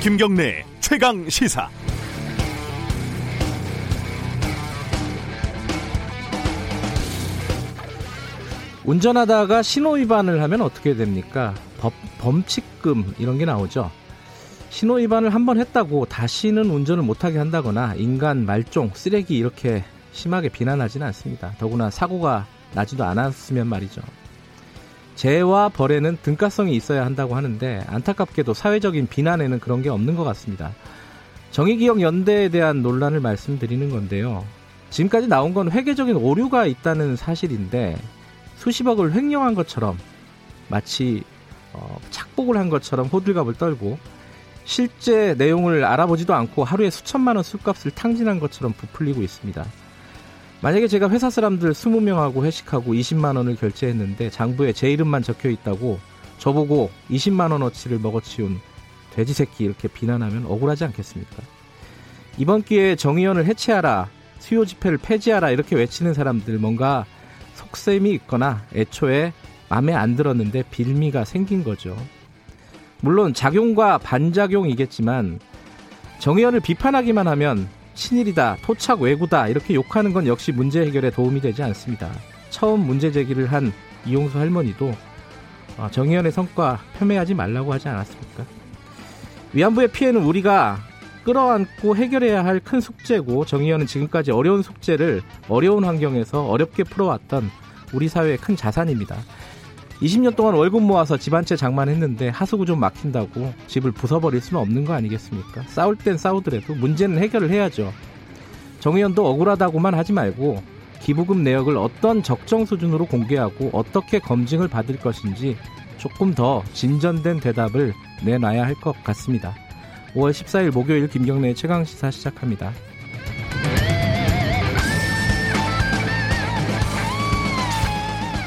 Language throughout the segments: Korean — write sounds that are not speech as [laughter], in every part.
김경래 최강 시사. 운전하다가 신호 위반을 하면 어떻게 됩니까? 법, 범칙금 이런 게 나오죠. 신호 위반을 한 번 했다고 다시는 운전을 못하게 한다거나 인간 말종, 쓰레기 이렇게 심하게 비난하지는 않습니다. 더구나 사고가 나지도 않았으면 말이죠. 재와 벌에는 등가성이 있어야 한다고 하는데 안타깝게도 사회적인 비난에는 그런 게 없는 것 같습니다. 정의기억 연대에 대한 논란을 말씀드리는 건데요. 지금까지 나온 건 회계적인 오류가 있다는 사실인데 수십억을 횡령한 것처럼 마치 어, 착복을 한 것처럼 호들갑을 떨고 실제 내용을 알아보지도 않고 하루에 수천만 원 술값을 탕진한 것처럼 부풀리고 있습니다. 만약에 제가 회사 사람들 20명하고 회식하고 20만 원을 결제했는데 장부에 제 이름만 적혀 있다고 저보고 20만 원어치를 먹어치운 돼지 새끼 이렇게 비난하면 억울하지 않겠습니까? 이번 기회에 정의원을 해체하라, 수요 집회를 폐지하라 이렇게 외치는 사람들 뭔가 속셈이 있거나 애초에 마음에 안 들었는데 빌미가 생긴 거죠. 물론 작용과 반작용이겠지만 정의원을 비판하기만 하면 친일이다, 토착 왜구다 이렇게 욕하는 건 역시 문제 해결에 도움이 되지 않습니다. 처음 문제 제기를 한 이용수 할머니도 어, 정의연의 성과 폄훼하지 말라고 하지 않았습니까? 위안부의 피해는 우리가 끌어안고 해결해야 할 큰 숙제고 정의연은 지금까지 어려운 숙제를 어려운 환경에서 어렵게 풀어왔던 우리 사회의 큰 자산입니다. 20년 동안 월급 모아서 집 한 채 장만했는데 하수구 좀 막힌다고 집을 부숴버릴 수는 없는 거 아니겠습니까? 싸울 땐 싸우더라도 문제는 해결을 해야죠. 정의연도 억울하다고만 하지 말고 기부금 내역을 어떤 적정 수준으로 공개하고 어떻게 검증을 받을 것인지 조금 더 진전된 대답을 내놔야 할 것 같습니다. 5월 14일 목요일 김경래의 최강시사 시작합니다.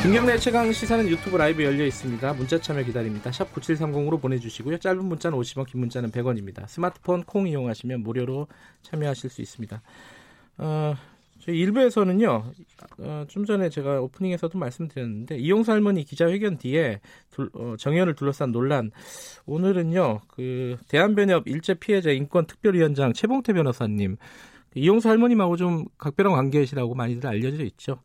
김경래 최강 시사는 유튜브 라이브 열려 있습니다. 문자 참여 기다립니다. 샵 9730으로 보내주시고요. 짧은 문자는 50원, 긴 문자는 100원입니다. 스마트폰 콩 이용하시면 무료로 참여하실 수 있습니다. 어, 저희 일부에서는요, 어, 좀 전에 제가 오프닝에서도 말씀드렸는데, 이용수 할머니 기자회견 뒤에 둘, 어, 정연을 둘러싼 논란, 오늘은요, 그, 대한변협 일제 피해자 인권특별위원장 최봉태 변호사님, 이용수 할머님하고 좀 각별한 관계시라고 많이들 알려져 있죠.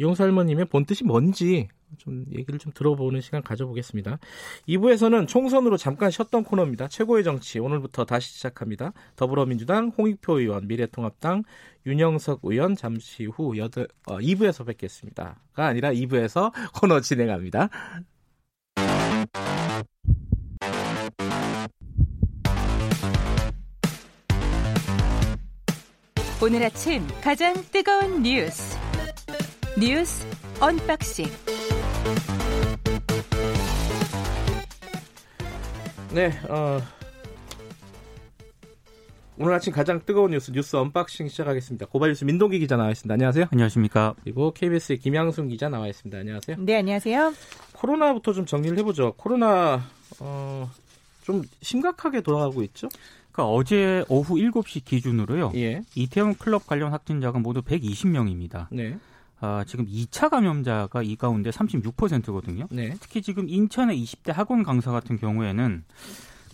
이용수 할머님의 본 뜻이 뭔지 좀 얘기를 좀 들어보는 시간 가져보겠습니다. 2부에서는 총선으로 잠깐 쉬었던 코너입니다. 최고의 정치 오늘부터 다시 시작합니다. 더불어민주당 홍익표 의원, 미래통합당 윤영석 의원 잠시 후 여덟, 어, 2부에서 뵙겠습니다. 가 아니라 2부에서 코너 진행합니다. 오늘 아침 가장 뜨거운 뉴스 뉴스 unboxing. 네, 어, 오늘 아침 가장 뜨거운 뉴스 뉴스 unboxing 시작하겠습니다. 고발뉴스 민동기 기자 나와 있습니다. 안녕하세요. 안녕하십니까. 그리고 KBS의 김양순 기자 나와 있습니다. 안녕하세요. 네, 안녕하세요. 코로나부터 좀 정리를 해보죠. 코로나 어, 좀 심각하게 돌아가고 있죠? 그러니까 어제 오후 7시 기준으로요. 예. 이태원 클럽 관련 확진자가 모두 120명입니다. 네. 아, 지금 2차 감염자가 이 가운데 36%거든요. 네. 특히 지금 인천의 20대 학원 강사 같은 경우에는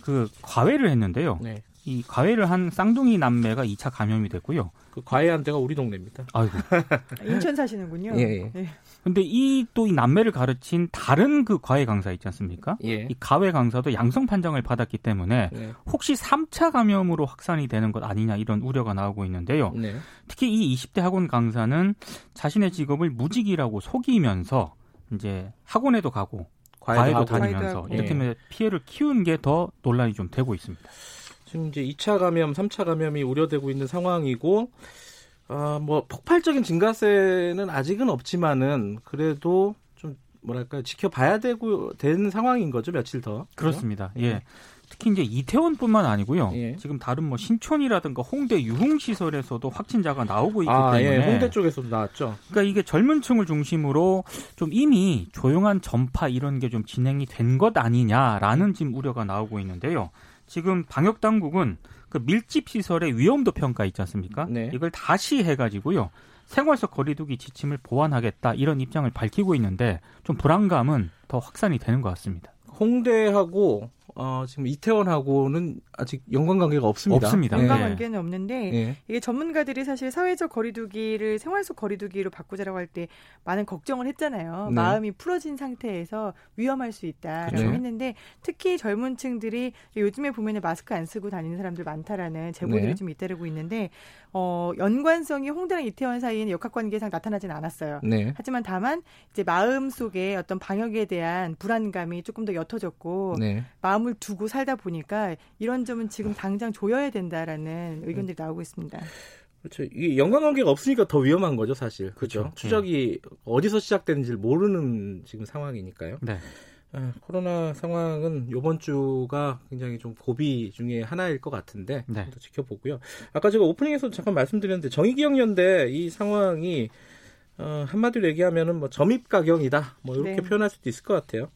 그 과외를 했는데요. 네. 이 과외를 한 쌍둥이 남매가 2차 감염이 됐고요. 그 과외한 데가 우리 동네입니다. 아이고. [laughs] 인천 사시는군요. 예, 예. 근데 이 또 이 남매를 가르친 다른 그 과외 강사 있지 않습니까? 예. 이 과외 강사도 양성 판정을 받았기 때문에 네. 혹시 3차 감염으로 확산이 되는 것 아니냐 이런 우려가 나오고 있는데요. 네. 특히 이 20대 학원 강사는 자신의 직업을 무직이라고 속이면서 이제 학원에도 가고 과외도. 다니면서 과외도 하고. 이렇게 예. 하면 피해를 키운 게 더 논란이 좀 되고 있습니다. 지금 이제 2차 감염, 3차 감염이 우려되고 있는 상황이고, 아, 뭐, 폭발적인 증가세는 아직은 없지만은, 그래도 좀, 뭐랄까요, 지켜봐야 되고, 되는 상황인 거죠, 며칠 더. 그렇습니다. 예. 특히 이제 이태원뿐만 아니고요. 예. 지금 다른 뭐 신촌이라든가 홍대 유흥 시설에서도 확진자가 나오고 있기 아, 때문에 예, 홍대 쪽에서도 나왔죠. 그러니까 이게 젊은 층을 중심으로 좀 이미 조용한 전파 이런 게 좀 진행이 된 것 아니냐라는 지금 우려가 나오고 있는데요. 지금 방역 당국은 그 밀집 시설의 위험도 평가 있지 않습니까? 네. 이걸 다시 해가지고요. 생활 속 거리두기 지침을 보완하겠다 이런 입장을 밝히고 있는데 좀 불안감은 더 확산이 되는 것 같습니다. 홍대하고, 어, 지금 이태원하고는 아직 연관관계가 없습니다. 없습니다. 예. 연관관계는 없는데 예. 이게 전문가들이 사실 사회적 거리두기를 생활 속 거리두기로 바꾸자라고 할 때 많은 걱정을 했잖아요. 네. 마음이 풀어진 상태에서 위험할 수 있다라고 그렇죠. 했는데 특히 젊은 층들이 요즘에 보면은 마스크 안 쓰고 다니는 사람들 많다라는 제보들이 네. 좀 잇따르고 있는데 어, 연관성이 홍대랑 이태원 사이에는 역학관계상 나타나진 않았어요. 네. 하지만 다만 이제 마음 속에 어떤 방역에 대한 불안감이 조금 더 옅어졌고 네. 마음을 두고 살다 보니까 이런 점은 지금 당장 조여야 된다라는 의견들이 나오고 있습니다. 그렇죠. 이게 연관 관계가 없으니까 더 위험한 거죠, 사실. 그렇죠. 그렇죠. 추적이 어디서 시작되는지 를 모르는 지금 상황이니까요. 네. 아, 코로나 상황은 이번 주가 굉장히 좀 고비 중에 하나일 것 같은데 네. 좀더 지켜보고요. 아까 제가 오프닝에서 잠깐 말씀드렸는데 정의기억연대 이 상황이 어, 한마디로 얘기하면은 뭐 점입가경이다. 뭐 이렇게 네. 표현할 수도 있을 것 같아요.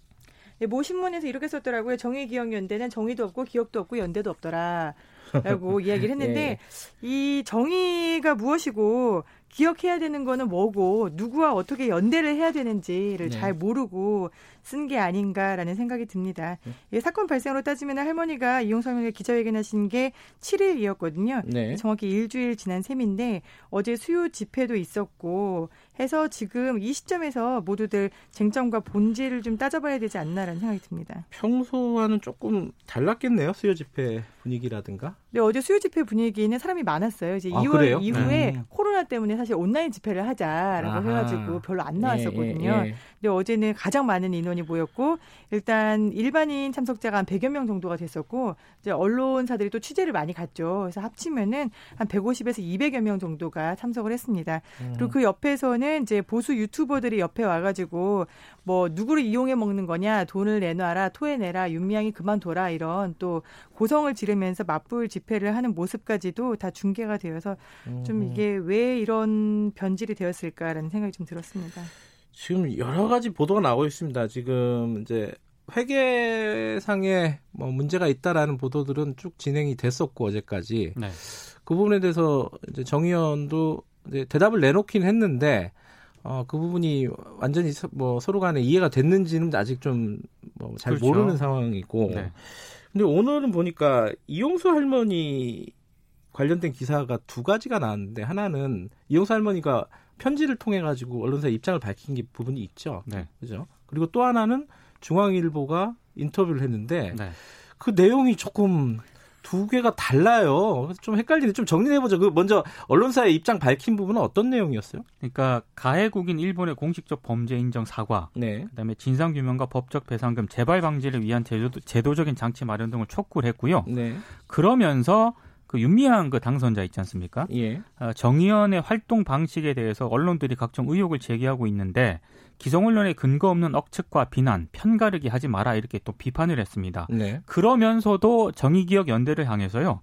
네, 모 신문에서 이렇게 썼더라고요. 정의기억연대는 정의도 없고 기억도 없고 연대도 없더라. [laughs] 라고 이야기를 했는데 이 정의가 무엇이고 기억해야 되는 거는 뭐고 누구와 어떻게 연대를 해야 되는지를 네. 잘 모르고 쓴 게 아닌가라는 생각이 듭니다. 이 사건 발생으로 따지면 할머니가 할머니가 기자회견하신 게 7일이었거든요. 네. 정확히 일주일 지난 셈인데 어제 수요 집회도 있었고 해서 지금 이 시점에서 모두들 쟁점과 본질을 좀 따져봐야 되지 않나라는 생각이 듭니다. 평소와는 조금 달랐겠네요. 수요 집회 분위기라든가. 근데 어제 수요 집회 분위기는 사람이 많았어요. 이제 아, 2월 그래요? 이후에 네. 코로나 때문에 사실 온라인 집회를 하자라고 아하. 해가지고 별로 안 나왔었거든요. 예, 예, 근데 어제는 가장 많은 인원이 모였고 일단 일반인 참석자가 한 100여 명 정도가 됐었고 이제 언론사들이 또 취재를 많이 갔죠. 그래서 합치면은 한 150에서 200여 명 정도가 참석을 했습니다. 음. 그리고 그 옆에서는 이제 보수 유튜버들이 옆에 와가지고 뭐 누구를 이용해 먹는 거냐 돈을 내놔라 토해내라 윤미향이 그만둬라 이런 또 고성을 지르면서 맞불 집회를 하는 모습까지도 다 중계가 되어서 좀 음. 이게 왜 이런 변질이 되었을까라는 생각이 좀 들었습니다. 지금 여러 가지 보도가 나오고 있습니다. 지금 이제 회계상에 뭐 문제가 있다라는 보도들은 쭉 진행이 됐었고 어제까지 네. 그 부분에 대해서 이제 정 의원도 이제 대답을 내놓긴 했는데 어, 그 부분이 완전히 서, 뭐 서로 간에 이해가 됐는지는 아직 좀뭐잘 그렇죠. 모르는 상황이고. 네. 근데 오늘은 보니까 이용수 할머니 관련된 기사가 두 가지가 나왔는데 하나는 이용수 할머니가 편지를 통해 가지고 언론사 에 입장을 밝힌 게 부분이 있죠. 네. 그죠? 그리고 또 하나는 중앙일보가 인터뷰를 했는데 네. 그 내용이 조금 두 개가 달라요. 그래서 좀 헷갈리는데 좀 정리해 보죠. 그 먼저 언론사의 입장 밝힌 부분은 어떤 내용이었어요? 그러니까 가해국인 일본의 공식적 범죄 인정 사과, 네. 그다음에 진상 규명과 법적 배상금 재발 방지를 위한 제도, 적인 장치 마련 등을 촉구를 했고요. 네. 그러면서 그 윤미향 그 당선자 있지 않습니까? 예. 어, 정의연의 활동 방식에 대해서 언론들이 각종 의혹을 제기하고 있는데 기성 언론의 근거 없는 억측과 비난, 편가르기 하지 마라 이렇게 또 비판을 했습니다. 네. 그러면서도 정의기억 연대를 향해서요.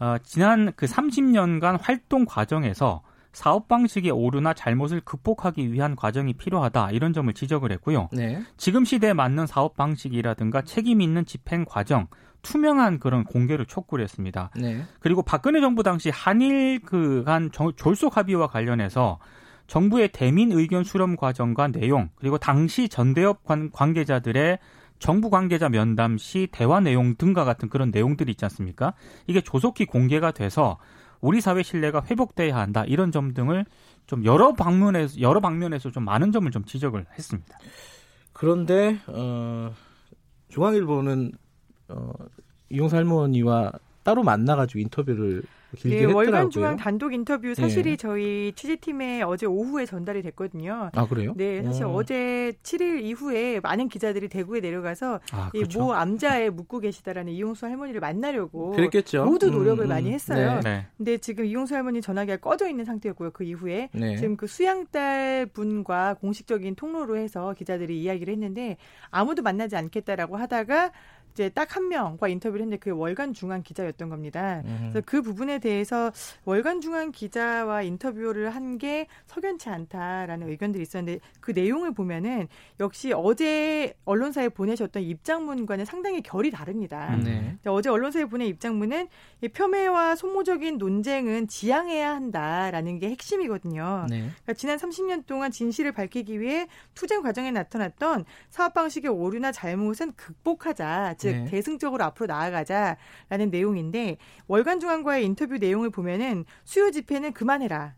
어, 지난 그 30년간 활동 과정에서 사업 방식의 오류나 잘못을 극복하기 위한 과정이 필요하다 이런 점을 지적을 했고요. 네. 지금 시대에 맞는 사업 방식이라든가 책임 있는 집행 과정, 투명한 그런 공개를 촉구를 했습니다. 네. 그리고 박근혜 정부 당시 한일 그간 졸속 합의와 관련해서 정부의 대민 의견 수렴 과정과 내용 그리고 당시 전대협 관, 관계자들의 정부 관계자 면담 시 대화 내용 등과 같은 그런 내용들이 있지 않습니까? 이게 조속히 공개가 돼서 우리 사회 신뢰가 회복돼야 한다 이런 점 등을 좀 여러 방면에서 여러 방면에서 좀 많은 점을 좀 지적을 했습니다. 그런데 어, 중앙일보는 어, 이용사 할머니와 따로 만나가지고 인터뷰를 길게 예, 했더라고요. 월간 중앙 단독 인터뷰 사실이 예. 저희 취재팀에 어제 오후에 전달이 됐거든요. 아 그래요? 네, 사실 어. 어제 7일 이후에 많은 기자들이 대구에 내려가서 아, 이모 암자에 묻고 계시다라는 이용수 할머니를 만나려고 그랬겠죠. 모두 음, 노력을 음. 많이 했어요. 네. 네. 근데 지금 이용수 할머니 전화기가 꺼져 있는 상태였고요. 그 이후에 네. 지금 그 수양딸 분과 공식적인 통로로 해서 기자들이 이야기를 했는데 아무도 만나지 않겠다라고 하다가 이제 딱 한 명과 인터뷰를 했는데 그게 월간 중앙 기자였던 겁니다. 음. 그래서 그 부분에 대해서 월간 중앙 기자와 인터뷰를 한 게 석연치 않다라는 의견들이 있었는데 그 내용을 보면은 역시 어제 언론사에 보내셨던 입장문과는 상당히 결이 다릅니다. 음. 네. 자, 어제 언론사에 보낸 입장문은 이 폄훼와 소모적인 논쟁은 지양해야 한다라는 게 핵심이거든요. 네. 그러니까 지난 30년 동안 진실을 밝히기 위해 투쟁 과정에 나타났던 사업 방식의 오류나 잘못은 극복하자. 즉 네. 대승적으로 앞으로 나아가자라는 내용인데 월간 중앙과의 인터뷰 내용을 보면은 수요 집회는 그만해라.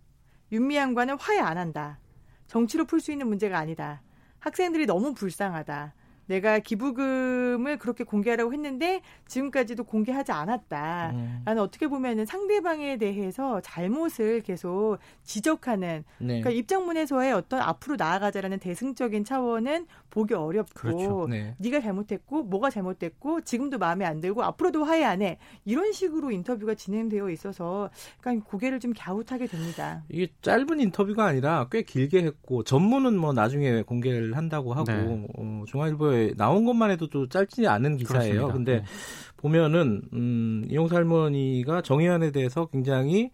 윤미향과는 화해 안 한다. 정치로 풀 수 있는 문제가 아니다. 학생들이 너무 불쌍하다. 내가 기부금을 그렇게 공개하라고 했는데 지금까지도 공개하지 않았다. 음. 라는 어떻게 보면은 상대방에 대해서 잘못을 계속 지적하는 네. 그러니까 입장문에서의 어떤 앞으로 나아가자라는 대승적인 차원은 보기 어렵고 그렇죠. 네. 네가 잘못했고 뭐가 잘못됐고 지금도 마음에 안 들고 앞으로도 화해 안 해. 이런 식으로 인터뷰가 진행되어 있어서 약간 고개를 좀 갸웃하게 됩니다. 이게 짧은 인터뷰가 아니라 꽤 길게 했고 전문은 뭐 나중에 공개를 한다고 하고 네. 어, 중앙일보에 나온 것만 해도 또 짧지 않은 기사예요. 그렇습니다. 근데 네. 보면은 음, 이용사 할머니가 정의안에 대해서 굉장히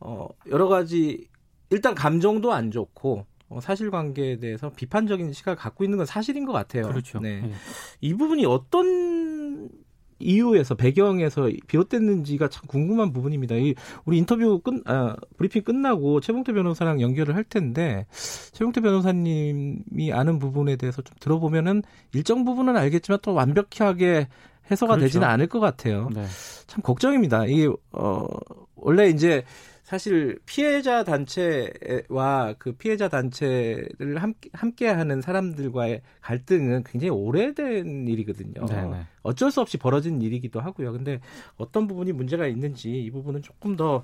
어, 여러 가지 일단 감정도 안 좋고 어, 사실관계에 대해서 비판적인 시각을 갖고 있는 건 사실인 것 같아요. 그렇죠. 네. 예. 이 부분이 어떤 이유에서 배경에서 비롯됐는지가 참 궁금한 부분입니다. 이 우리 인터뷰 끝 아, 브리핑 끝나고 최봉태 변호사랑 연결을 할 텐데 최봉태 변호사님이 아는 부분에 대해서 좀 들어보면은 일정 부분은 알겠지만 또 완벽하게 해소가 그렇죠. 되지는 않을 것 같아요. 네. 참 걱정입니다. 이게 어 원래 이제 사실 피해자 단체와 그 피해자 단체를 함께, 함께 하는 사람들과의 갈등은 굉장히 오래된 일이거든요. 네, 네. 어쩔 수 없이 벌어진 일이기도 하고요. 근데 어떤 부분이 문제가 있는지 이 부분은 조금 더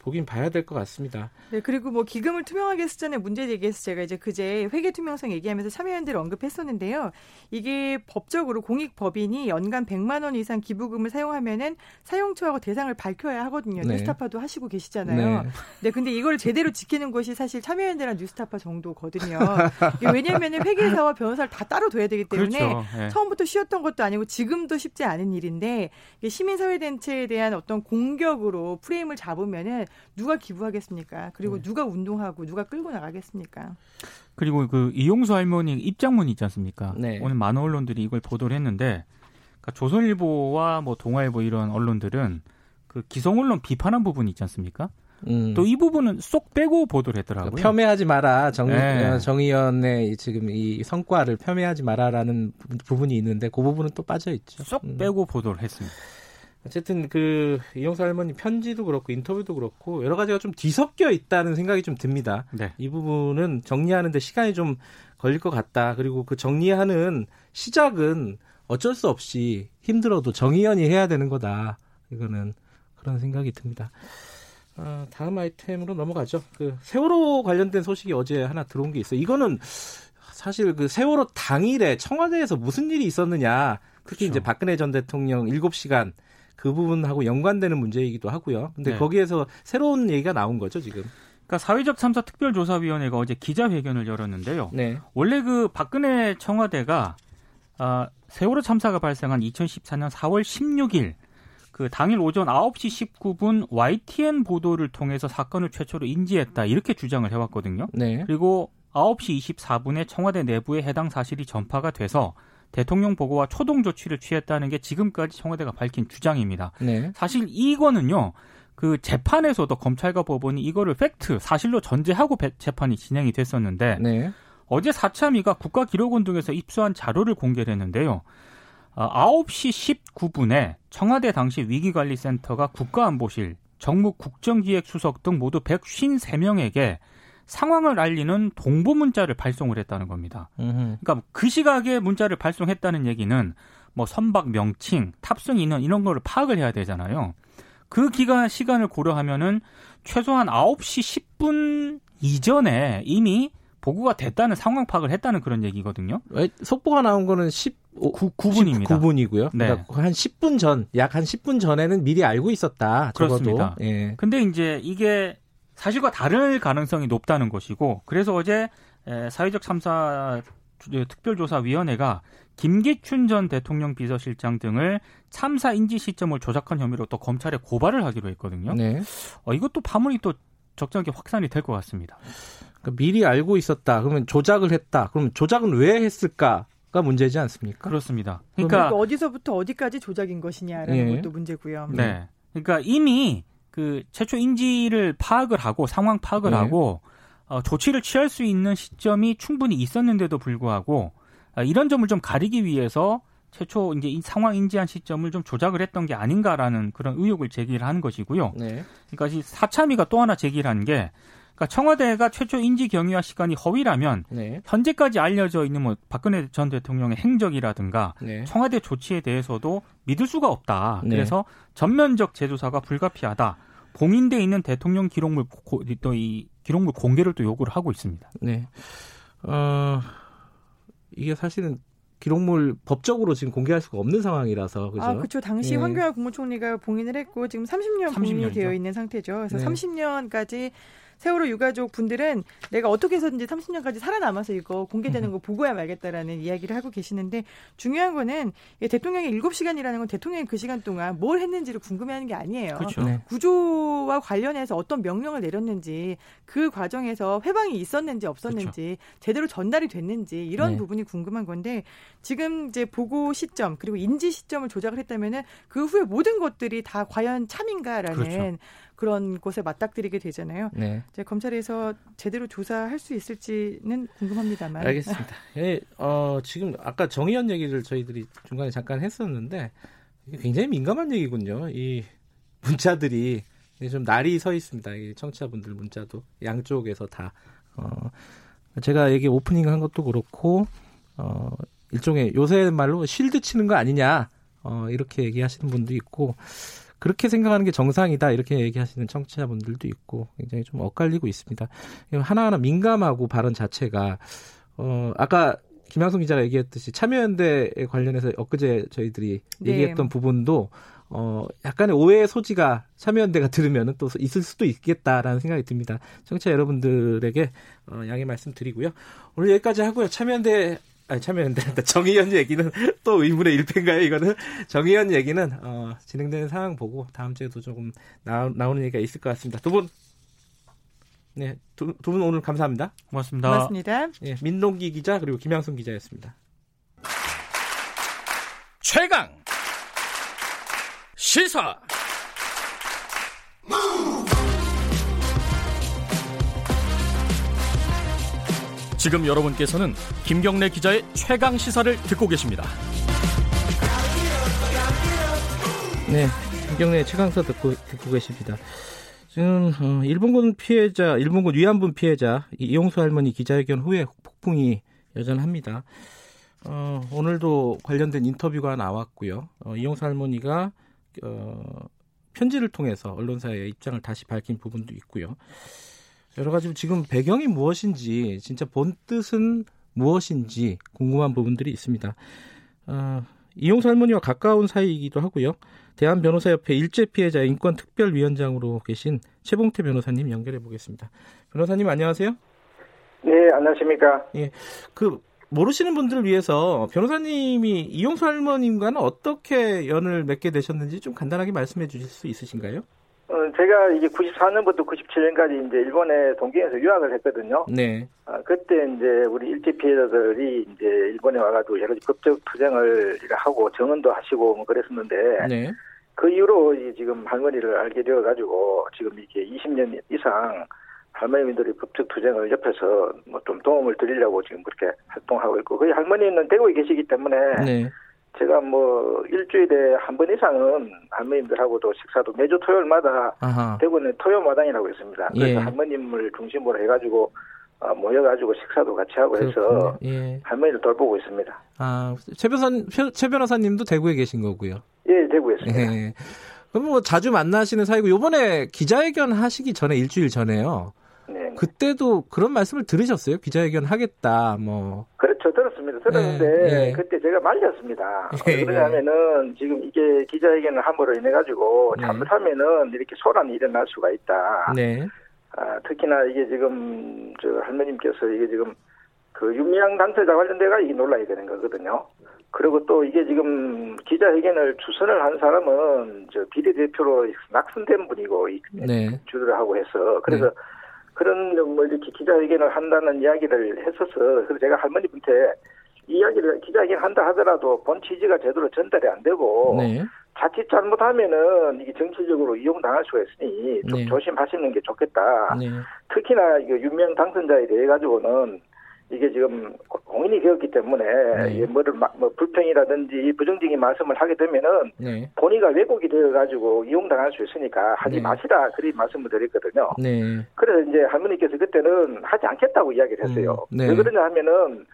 보긴 봐야 될 것 같습니다. 네, 그리고 뭐 기금을 투명하게 쓰자는 문제 제기해서 제가 이제 그제 회계 투명성 얘기하면서 참여연대를 언급했었는데요. 이게 법적으로 공익 법인이 연간 100만 원 이상 기부금을 사용하면은 사용처하고 대상을 밝혀야 하거든요. 네. 뉴스타파도 하시고 계시잖아요. 네. 네, 근데 이걸 제대로 지키는 것이 사실 참여연대랑 뉴스타파 정도거든요. [laughs] 왜냐면은 회계사와 변호사를 다 따로 둬야 되기 때문에 그렇죠. 예. 처음부터 쉬웠던 것도 아니고 지금도 쉽지 않은 일인데 이게 시민사회 단체에 대한 어떤 공격으로 프레임을 잡으면은 누가 기부하겠습니까? 그리고 네. 누가 운동하고 누가 끌고 나가겠습니까? 그리고 그 이용수 할머니 입장문이 있지 않습니까? 네. 오늘 많은 언론들이 이걸 보도를 했는데 그러니까 조선일보와 뭐 동아일보 이런 언론들은 그 기성 언론 비판한 부분이 있지 않습니까? 음. 또이 부분은 쏙 빼고 보도를 했더라고요. 그러니까 폄훼하지 마라 정, 네. 어, 정의연의 지금 이 성과를 폄훼하지 마라라는 부- 부분이 있는데 그 부분은 또 빠져 있죠. 쏙 음. 빼고 보도를 했습니다. 어쨌든 그 이용사 할머니 편지도 그렇고 인터뷰도 그렇고 여러 가지가 좀 뒤섞여 있다는 생각이 좀 듭니다. 네. 이 부분은 정리하는데 시간이 좀 걸릴 것 같다. 그리고 그 정리하는 시작은 어쩔 수 없이 힘들어도 정의연이 해야 되는 거다. 이거는 그런 생각이 듭니다. 아, 다음 아이템으로 넘어가죠. 그 세월호 관련된 소식이 어제 하나 들어온 게 있어요. 이거는 사실 그 세월호 당일에 청와대에서 무슨 일이 있었느냐. 특히 그렇죠. 이제 박근혜 전 대통령 7시간 그 부분하고 연관되는 문제이기도 하고요. 근데 네. 거기에서 새로운 얘기가 나온 거죠, 지금. 그러니까 사회적 참사 특별조사위원회가 어제 기자회견을 열었는데요. 네. 원래 그 박근혜 청와대가 아, 세월호 참사가 발생한 2014년 4월 16일 그 당일 오전 9시 19분 YTN 보도를 통해서 사건을 최초로 인지했다 이렇게 주장을 해왔거든요. 네. 그리고 9시 24분에 청와대 내부에 해당 사실이 전파가 돼서 대통령 보고와 초동 조치를 취했다는 게 지금까지 청와대가 밝힌 주장입니다. 네. 사실 이거는요. 그 재판에서도 검찰과 법원이 이거를 팩트 사실로 전제하고 배- 재판이 진행이 됐었는데 네. 어제 사참위가 국가기록원 등에서 입수한 자료를 공개를 했는데요. 아, 9시 19분에 청와대 당시 위기관리센터가 국가안보실, 정무 국정기획수석 등 모두 153명에게 상황을 알리는 동보 문자를 발송을 했다는 겁니다. 음흠. 그러니까 그 시각에 문자를 발송했다는 얘기는 뭐 선박 명칭, 탑승 인원 이런 거를 파악을 해야 되잖아요. 그 기간 시간을 고려하면은 최소한 9시 10분 이전에 이미 보고가 됐다는 상황 파악을 했다는 그런 얘기거든요. 왜, 속보가 나온 거는 15, 9분입니다. 9분이고요. 네. 그러니까 한 10분 전, 약 한 10분 전에는 미리 알고 있었다. 적어도. 그렇습니다. 예. 근데 이제 이게 사실과 다를 가능성이 높다는 것이고 그래서 어제 에, 사회적 참사 주- 특별조사위원회가 김기춘 전 대통령 비서실장 등을 참사 인지 시점을 조작한 혐의로 또 검찰에 고발을 하기로 했거든요. 네. 어, 이것도 파문이 또 적절하게 확산이 될 것 같습니다. 그러니까 미리 알고 있었다. 그러면 조작을 했다. 그러면 조작은 왜 했을까 가 문제지 않습니까? 그렇습니다. 그러니까 그러니까 어디서부터 어디까지 조작인 것이냐라는 예. 것도 문제고요. 네. 그러니까 이미 그 최초 인지를 파악을 하고 상황 파악을 네. 하고 어, 조치를 취할 수 있는 시점이 충분히 있었는데도 불구하고 아, 이런 점을 좀 가리기 위해서 최초 이제 이 상황 인지한 시점을 좀 조작을 했던 게 아닌가라는 그런 의혹을 제기를 한 것이고요. 네. 그러니까 이 사참위가 또 하나 제기를 한 게 그러니까 청와대가 최초 인지 경위와 시간이 허위라면 네. 현재까지 알려져 있는 뭐 박근혜 전 대통령의 행적이라든가 네. 청와대 조치에 대해서도 믿을 수가 없다. 네. 그래서 전면적 재조사가 불가피하다. 봉인돼 있는 대통령 기록물 또 이 기록물 공개를 또 요구를 하고 있습니다. 네. 어, 이게 사실은 기록물 법적으로 지금 공개할 수가 없는 상황이라서 그죠? 아, 그렇죠. 당시 예. 황교안 국무총리가 봉인을 했고 지금 30년 30 봉인이. 되어 있는 상태죠. 그래서 네. 30년까지 세월호 유가족 분들은 내가 어떻게 해서든지 30년까지 살아남아서 이거 공개되는 거 보고야 말겠다라는 이야기를 하고 계시는데 중요한 거는 이 대통령의 7시간이라는 건 대통령이 그 시간 동안 뭘 했는지를 궁금해하는 게 아니에요. 그렇죠. 네. 구조와 관련해서 어떤 명령을 내렸는지 그 과정에서 회방이 있었는지 없었는지 제대로 전달이 됐는지 이런 네. 부분이 궁금한 건데 지금 이제 보고 시점 그리고 인지 시점을 조작을 했다면은 그 후에 모든 것들이 다 과연 참인가라는 그렇죠. 그런 곳에 맞닥뜨리게 되잖아요. 네. 이제 검찰에서 제대로 조사할 수 있을지는 궁금합니다만. 알겠습니다. [laughs] 예, 어, 지금 아까 정의연 얘기를 저희들이 중간에 잠깐 했었는데 굉장히 민감한 얘기군요. 이 문자들이 좀 날이 서 있습니다. 이 청취자분들 문자도 양쪽에서 다. 어, 제가 얘기 오프닝 한 것도 그렇고 어, 일종의 요새 말로 쉴드 치는 거 아니냐 어, 이렇게 얘기하시는 분도 있고 그렇게 생각하는 게 정상이다 이렇게 얘기하시는 청취자분들도 있고 굉장히 좀 엇갈리고 있습니다. 하나하나 민감하고 발언 자체가 어 아까 김양성 기자가 얘기했듯이 참여연대에 관련해서 엊그제 저희들이 네. 얘기했던 부분도 어 약간의 오해의 소지가 참여연대가 들으면은 또 있을 수도 있겠다라는 생각이 듭니다. 청취자 여러분들에게 어, 양해 말씀드리고요. 오늘 여기까지 하고요. 참여연대 아니 참여연대 [laughs] 정의연 얘기는 [laughs] 또 의문의 일패인가요? 이거는 정의연 얘기는 어, 진행되는 상황 보고 다음 주에도 조금 나, 나오는 얘기가 있을 것 같습니다. 두 분, 네, 두분 오늘 감사합니다. 고맙습니다. 고맙습니다. 예, 민동기 기자 그리고 김양순 기자였습니다. 최강 시사 지금 여러분께서는 김경래 기자의 최강 시사를 듣고 계십니다. 네, 김경래 최강사 듣고, 듣고 계십니다. 지금 어, 일본군 피해자, 일본군 위안부 피해자 이용수 할머니 기자회견 후에 폭풍이 여전합니다. 어, 오늘도 관련된 인터뷰가 나왔고요. 어, 이용수 할머니가 어, 편지를 통해서 언론사에 입장을 다시 밝힌 부분도 있고요. 여러 가지 지금 배경이 무엇인지 진짜 본 뜻은 무엇인지 궁금한 부분들이 있습니다. 어, 이용수 할머니와 가까운 사이이기도 하고요. 대한변호사협회 일제 피해자 인권 특별위원장으로 계신 최봉태 변호사님 연결해 보겠습니다. 변호사님 안녕하세요. 네, 안녕하십니까. 그 모르시는 분들을 위해서 변호사님이 이용수 할머님과는 어떻게 연을 맺게 되셨는지 좀 간단하게 말씀해 주실 수 있으신가요? 어, 제가 이제 94년부터 97년까지 이제 일본에 동경에서 유학을 했거든요. 네. 아, 그때 이제 우리 일제 피해자들이 이제 일본에 와가지고 여러 가지 법적 투쟁을 이렇게 하고 정언도 하시고 뭐 그랬었는데 네. 그 이후로 이 지금 할머니를 알게 되어가지고 지금 이게 20년 이상 할머니들이 법적 투쟁을 옆에서 뭐 좀 도움을 드리려고 지금 그렇게 활동하고 있고 거의 할머니는 대구에 계시기 때문에 네. 제가 뭐 일주일에 한 번 이상은 할머님들하고도 식사도 매주 토요일마다 아하. 대구는 토요마당이라고 있습니다. 그래서 예. 할머님을 중심으로 해가지고 어, 모여가지고 식사도 같이 하고 해서 그렇군요. 예. 할머니를 돌보고 있습니다. 아, 최 변호사 최 변호사님도 대구에 계신 거고요. 예, 대구에 있습니다. 예. 그럼 뭐 자주 만나시는 사이고 요번에 기자회견 하시기 전에 일주일 전에요. 네. 그때도 그런 말씀을 들으셨어요? 기자회견 하겠다. 뭐. 그렇 죠. 들었습니다. 들었는데 예, 예. 그때 제가 말렸습니다. 예, 왜 그러냐면은 지금 이게 기자회견을 함으로 인해 가지고 네. 잘못하면은 이렇게 소란이 일어날 수가 있다. 네. 아, 특히나 이게 지금 저 할머님께서 이게 지금 그 윤미향 당사자 관련돼가 이게 논란이 되는 거거든요. 그리고 또 이게 지금 기자회견을 주선을 한 사람은 저 비례대표로 낙선된 분이고 이 네. 주도를 하고 해서 그래서 그런 뭐 이렇게 기자회견을 한다는 이야기를 했어서 그래서 제가 할머니한테 이야기를 기자회견 한다 하더라도 본 취지가 제대로 전달이 안 되고 네. 자칫 잘못하면은 이게 정치적으로 이용당할 수가 있으니 좀 네. 조심하시는 게 좋겠다. 네. 특히나 이거 유명 당선자에 대해 가지고는 이게 지금 공인이 되었기 때문에 네. 예, 뭐를 마- 뭐 불평이라든지 부정적인 말씀을 하게 되면은 네. 본의가 왜곡이 되어 가지고 이용당할 수 있으니까 하지 네. 마시라 그리 말씀을 드렸거든요. 네. 그래서 이제 할머니께서 그때는 하지 않겠다고 이야기를 했어요. 음, 네. 왜 그러냐 하면은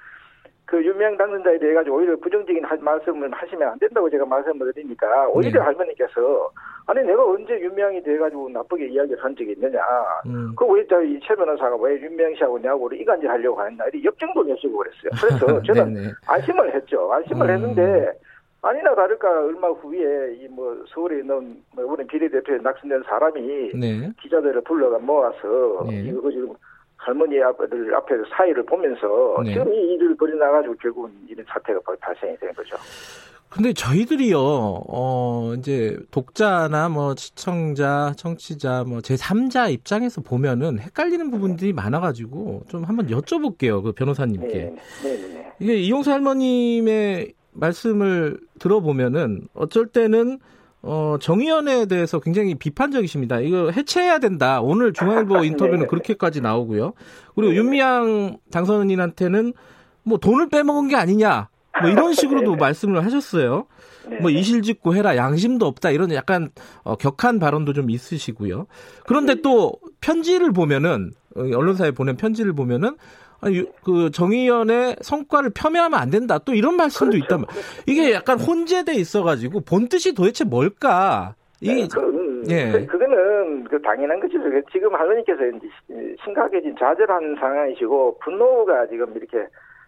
그 유명 당선자에 대해 가지고 오히려 부정적인 하- 말씀을 하시면 안 된다고 제가 말씀을 드리니까 오히려 네. 할머니께서 아니 내가 언제 윤명이 돼 가지고 나쁘게 이야기를 한 적이 있느냐. 음. 그왜저이최 변호사가 왜 윤명 씨하고 내하고 이간질 하려고 하느냐 이 역정도 내시고 그랬어요. 그래서 [laughs] 저는 네네. 안심을 했죠. 안심을 음. 했는데 아니나 다를까 얼마 후에 이 뭐 서울에 있는 뭐 이번에 비례대표에 낙선된 사람이 네. 기자들을 불러가 모아서 네. 이거 지금 할머니 아들 앞에서 사이를 보면서 네. 지금 이 일을 벌여 나가지고 결국은 이런 사태가 발생이 된 거죠. 근데 저희들이요, 어, 이제 독자나 뭐 시청자, 청취자, 뭐 제3자 입장에서 보면은 헷갈리는 부분들이 많아가지고 좀 한번 여쭤볼게요, 그 변호사님께. 네, 네, 네. 이게 이용수 할머님의 말씀을 들어보면은 어쩔 때는 어, 정의연에 대해서 굉장히 비판적이십니다. 이거 해체해야 된다. 오늘 중앙일보 [laughs] 인터뷰는 네. 그렇게까지 나오고요. 그리고 윤미향 당선인한테는 뭐 돈을 빼먹은 게 아니냐. 뭐 이런 식으로도 [laughs] 네. 말씀을 하셨어요. 네. 뭐 이실직고 해라. 양심도 없다. 이런 약간 어, 격한 발언도 좀 있으시고요. 그런데 또 편지를 보면은 어, 언론사에 보낸 편지를 보면은 아니, 그 정의연의 성과를 폄훼하면 안 된다. 또 이런 말씀도 있단 말. 이게 약간 혼재돼 있어가지고 본 뜻이 도대체 뭘까? 이게 네, 그, 예. 그, 그거는 그 당연한. 그 지금 할머니께서 심각해진 좌절한 상황이시고 분노가 지금 이렇게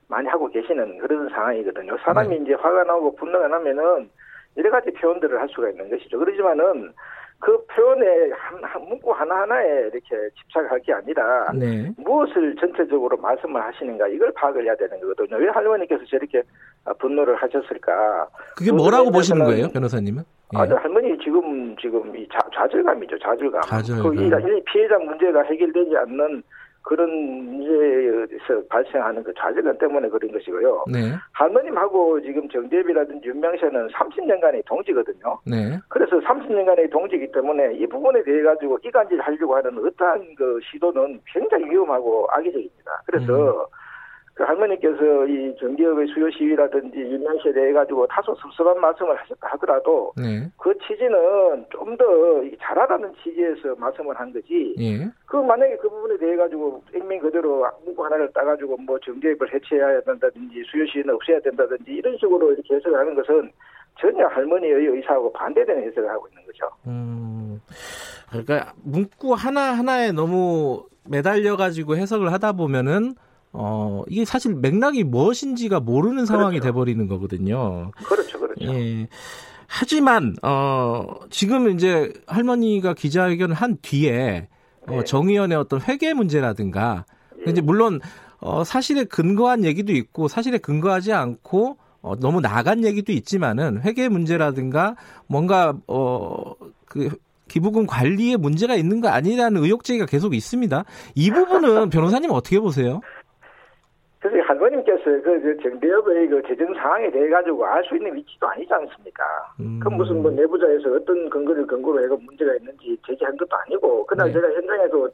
많이 하고 계시는 그런 상황이거든요. 사람이 네. 이제 화가 나고 분노가 나면은 여러 가지 표현들을 할 수가 있는 것이죠. 그렇지만은 그 표현에 한, 한 문구 하나하나에 이렇게 집착할 게 아니라 네. 무엇을 전체적으로 말씀을 하시는가 이걸 파악을 해야 되는 거거든요. 왜 할머니께서 저렇게 아, 분노를 하셨을까? 그게 그 뭐라고 보시는 거예요, 변호사님은? 예. 아니 할머니 지금 지금 이 좌, 좌절감이죠 좌절감. 좌절감. 그 이, 이 피해자 문제가 해결되지 않는 그런 문제에서 발생하는 그 좌절감 때문에 그런 것이고요. 네. 할머님하고 지금 정대비라든지 윤명세는 30년간의 동지거든요. 네. 그래서 30년간의 동지이기 때문에 이 부분에 대해 가지고 이간질 하려고 하는 어떠한 그 시도는 굉장히 위험하고 악의적입니다. 그래서 그 할머니께서 이 정기업의 수요 시위라든지 윤명시에 대해 가지고 다소 섭섭한 말씀을 하셨다 하더라도 네. 그 취지는 좀 더 잘하라는 취지에서 말씀을 한 거지. 예. 그 만약에 그 부분에 대해 가지고 액면 그대로 문구 하나를 따가지고 뭐 정기업을 해체해야 된다든지 수요 시위는 없애야 된다든지 이런 식으로 이렇게 해석을 하는 것은 전혀 할머니의 의사하고 반대되는 해석을 하고 있는 거죠. 음. 그러니까 문구 하나 하나에 너무 매달려 가지고 해석을 하다 보면은 어 이게 사실 맥락이 무엇인지가 모르는 상황이 돼 버리는 거거든요. 그렇죠, 그렇죠. 예. 하지만 어 지금 이제 할머니가 기자회견을 한 뒤에 어, 네. 정의연의 어떤 회계 문제라든가 이제 물론 어 사실에 근거한 얘기도 있고 사실에 근거하지 않고 어, 너무 나간 얘기도 있지만은 회계 문제라든가 뭔가 어 그 기부금 관리에 문제가 있는 거 아니라는 의혹 제기가 계속 있습니다. 이 부분은 변호사님 어떻게 보세요? 그래서 할머님께서 그, 그 정대협의 그 재정 상황에 대해 가지고 알 수 있는 위치도 아니지 않습니까? 음. 그 무슨 뭐 내부자에서 어떤 근거를 근거로 해가 문제가 있는지 제기한 것도 아니고 그날 네. 제가 현장에서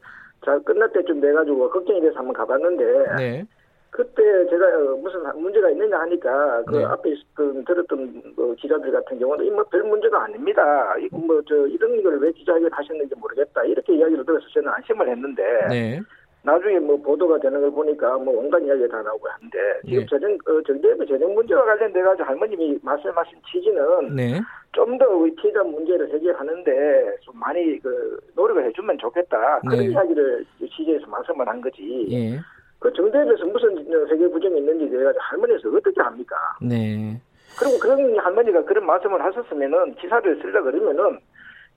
자 끝날 때쯤 돼 가지고 걱정이 돼서 한번 가봤는데 네. 그때 제가 어, 무슨 문제가 있느냐 하니까 그 네. 앞에 있었던 들었던 뭐 기자들 같은 경우는 뭐별 문제가 아닙니다. 이거 뭐 저 이런 걸 왜 기자회견 하셨는지 모르겠다 이렇게 이야기를 들어서 저는 안심을 했는데 네. 나중에 뭐 보도가 되는 걸 보니까 뭐 온갖 이야기가 다 나오고 하는데 지금 네. 재정 어, 정대협의 재정 문제와 관련돼 가지고 할머님이 말씀하신 취지는 네. 좀더 피해자 문제를 해결하는데 좀 많이 그 노력을 해주면 좋겠다 그런 네. 이야기를 취재에서 말씀을 한 거지. 예. 그 정대협에서 무슨 세계 부정이 있는지 내가 할머니에서 어떻게 합니까? 네. 그리고 그런 할머니가 그런 말씀을 하셨으면은 기사를 쓰려 그러면은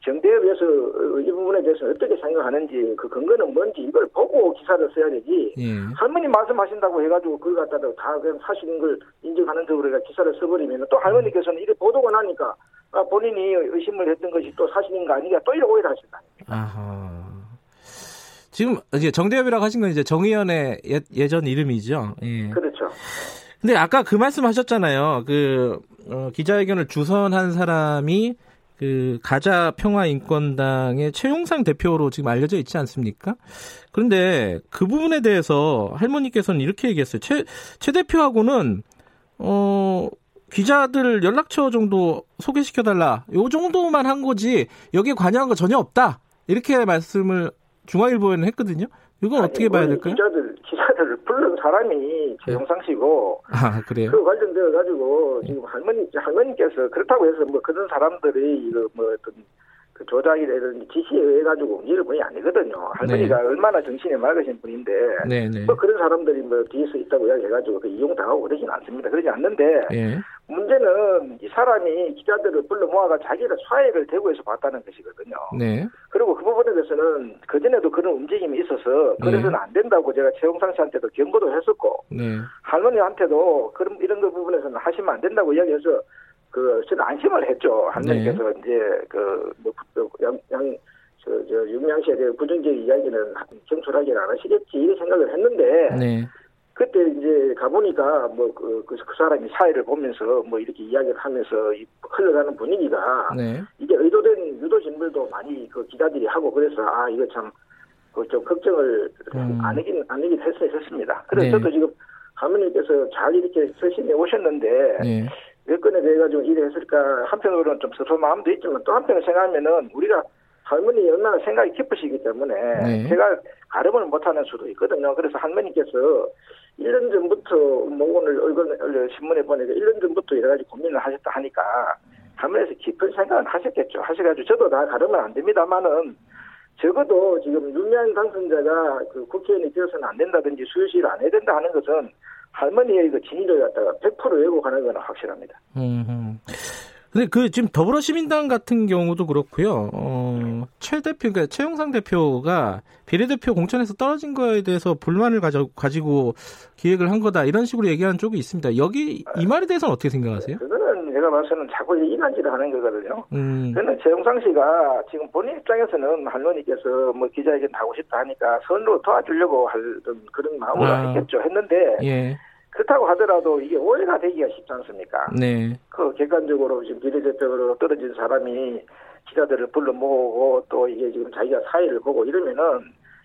정대협에서 어, 이 부분에 대해서 어떻게 생각하는지 그 근거는 뭔지 이걸 보고 기사를 써야 되지. 예. 할머니 말씀하신다고 해가지고 그걸 갖다가 다 그냥 사실인 걸 인정하는 쪽으로 해가 기사를 써버리면 또 할머니께서는 이게 보도가 나니까 아, 본인이 의심을 했던 것이 또 사실인 거 아니냐 또 이런 오해를 하신다. 아하. 지금 이제 정대협이라고 하신 건 이제 정의연의 예, 예전 이름이죠. 예. 그렇죠. 근데 아까 그 말씀 하셨잖아요. 그 어, 기자회견을 주선한 사람이 그 가자 평화 인권당의 최용상 대표로 지금 알려져 있지 않습니까? 그런데 그 부분에 대해서 할머니께서는 이렇게 얘기했어요. 최, 최 대표하고는 어 기자들 연락처 정도 소개시켜 달라. 요 정도만 한 거지 여기에 관여한 거 전혀 없다. 이렇게 말씀을 중앙일보에는 했거든요. 이건 아니, 어떻게 봐야 될까요? 기자들 부른 사람이 최영상 씨고 아 그래요? 그 관련되어 가지고 지금 할머니 할머니께서 그렇다고 해서 뭐 그런 사람들이 이거 뭐 어떤 그 조작이라든지 지시에 의해 가지고 움직이는 분이 아니거든요. 할머니가 얼마나 정신이 맑으신 분인데 네 네. 뭐 그런 사람들이 뭐 뒤에서 있다고 이야기해가지고 그 이용당하고 그러진 않습니다. 그러지 않는데 예. 문제는 이 사람이 기자들을 불러 모아가 자기를 사회를 대구에서 봤다는 것이거든요. 네. 그리고 그 부분에 대해서는 그전에도 그런 움직임이 있어서 그래서는 안 된다고 제가 최영상 씨한테도 경고도 했었고 네. 할머니한테도 그런 이런 그 부분에서는 하시면 안 된다고 이야기해서 그 저는 안심을 했죠. 할머니께서 이제 그 뭐 양 양 저, 저, 윤양씨에 대한 부정적인 이야기는 경솔하게는 안 하시겠지, 이런 생각을 했는데, 네. 그때 이제 가보니까 뭐 그, 그, 그 사람이 사회를 보면서 뭐 이렇게 이야기를 하면서 이 흘러가는 분위기가 네. 이게 의도된 유도 진물도 많이 그 기자들이 하고 그래서 아 이거 참 그좀 걱정을 음. 안 하긴 안 하긴 했, 했습니다. 그래서 네. 저도 지금 가모님께서 잘 이렇게 서신해 오셨는데 네. 몇 건에 대해 가지고 일을 했을까 한편으로는 좀 섭섭한 마음도 있지만 또 한편으로 생각하면은 우리가 할머니 얼마나 생각이 깊으시기 때문에 네. 제가 가름을 못하는 수도 있거든요. 그래서 할머니께서 1년 전부터 뭐 오늘 얼굴 신문에 보니까 1년 전부터 여러 가지 고민을 하셨다 하니까 할머니에서 깊은 생각은 하셨겠죠. 하셔가지고 저도 다 가르면 안 됩니다만은 적어도 지금 유명 당선자가 그 국회의원이 되어서는 안 된다든지 수요시를 안 해야 된다 하는 것은 할머니의 그 진위를 갖다가 100% 왜곡하는 건 확실합니다. 음. 근데 그 지금 더불어시민당 같은 경우도 그렇고요. 어, 최 대표, 그러니까 최영상 대표가 비례대표 공천에서 떨어진 거에 대해서 불만을 가져, 가지고 기획을 한 거다 이런 식으로 얘기하는 쪽이 있습니다. 여기 이 말에 대해서는 어떻게 생각하세요? 그거는 제가 봐서는 자꾸 이간질을 하는 거거든요. 음, 저는 최영상 씨가 지금 본인 입장에서는 할머니께서 뭐 기자회견 하고 싶다 하니까 선으로 도와주려고 할 그런 마음으로 아. 했겠죠. 했는데 예, 그렇다고 하더라도 이게 오해가 되기가 쉽지 않습니까? 네, 그 객관적으로 지금 비례대표로 떨어진 사람이 기자들을 불러 모으고 또 이게 지금 자기가 사회를 보고 이러면은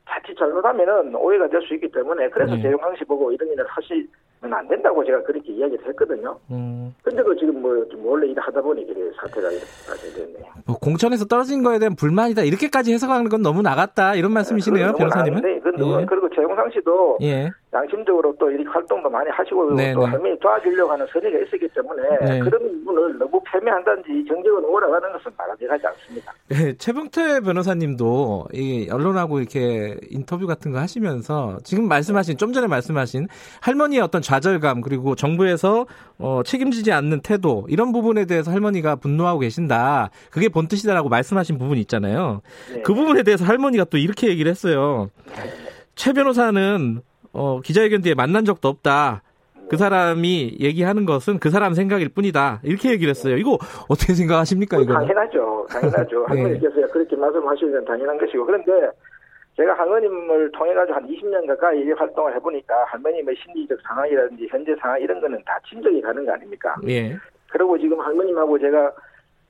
자칫 잘못하면은 오해가 될 수 있기 때문에 그래서 네. 재영상 씨 보고 이런 일을 하시면 안 된다고 제가 그렇게 이야기를 했거든요. 음, 근데도 지금 뭐좀 원래 일을 하다 보니 그래 사태가 이렇게 됐네요. 뭐 공천에서 떨어진 거에 대한 불만이다 이렇게까지 해석하는 건 너무 나갔다 이런 말씀이시네요, 변호사님은. 네, 예. 그리고 최영상 씨도 예, 양심적으로 또 이렇게 활동도 많이 하시고 네, 또 네. 할머니 도와주려고 하는 선의가 있었기 때문에 네. 그런 부분을 너무 폄훼한다든지 정적으로 올라가는 것은 바람직하지 않습니다. 네, 최병태 변호사님도 이 언론하고 이렇게 인터뷰 같은 거 하시면서 지금 말씀하신 좀 전에 말씀하신 할머니의 어떤 좌절감 그리고 정부에서 어, 책임지지 않는 태도 이런 부분에 대해서 할머니가 분노하고 계신다. 그게 본 뜻이다라고 말씀하신 부분이 있잖아요. 네. 그 부분에 대해서 할머니가 또 이렇게 얘기를 했어요. 최 변호사는 어, 기자회견 뒤에 만난 적도 없다. 그 사람이 얘기하는 것은 그 사람 생각일 뿐이다. 이렇게 얘기를 했어요. 이거 어떻게 생각하십니까, 뭐 이거? 당연하죠. 당연하죠. [laughs] 네. 할머니께서 그렇게 말씀하시면 당연한 것이고. 그런데 제가 할머님을 통해가지고 한 20년 가까이 이 활동을 해보니까 할머님의 심리적 상황이라든지 현재 상황 이런 거는 다 친정이 가는 거 아닙니까? 예. 그리고 지금 할머님하고 제가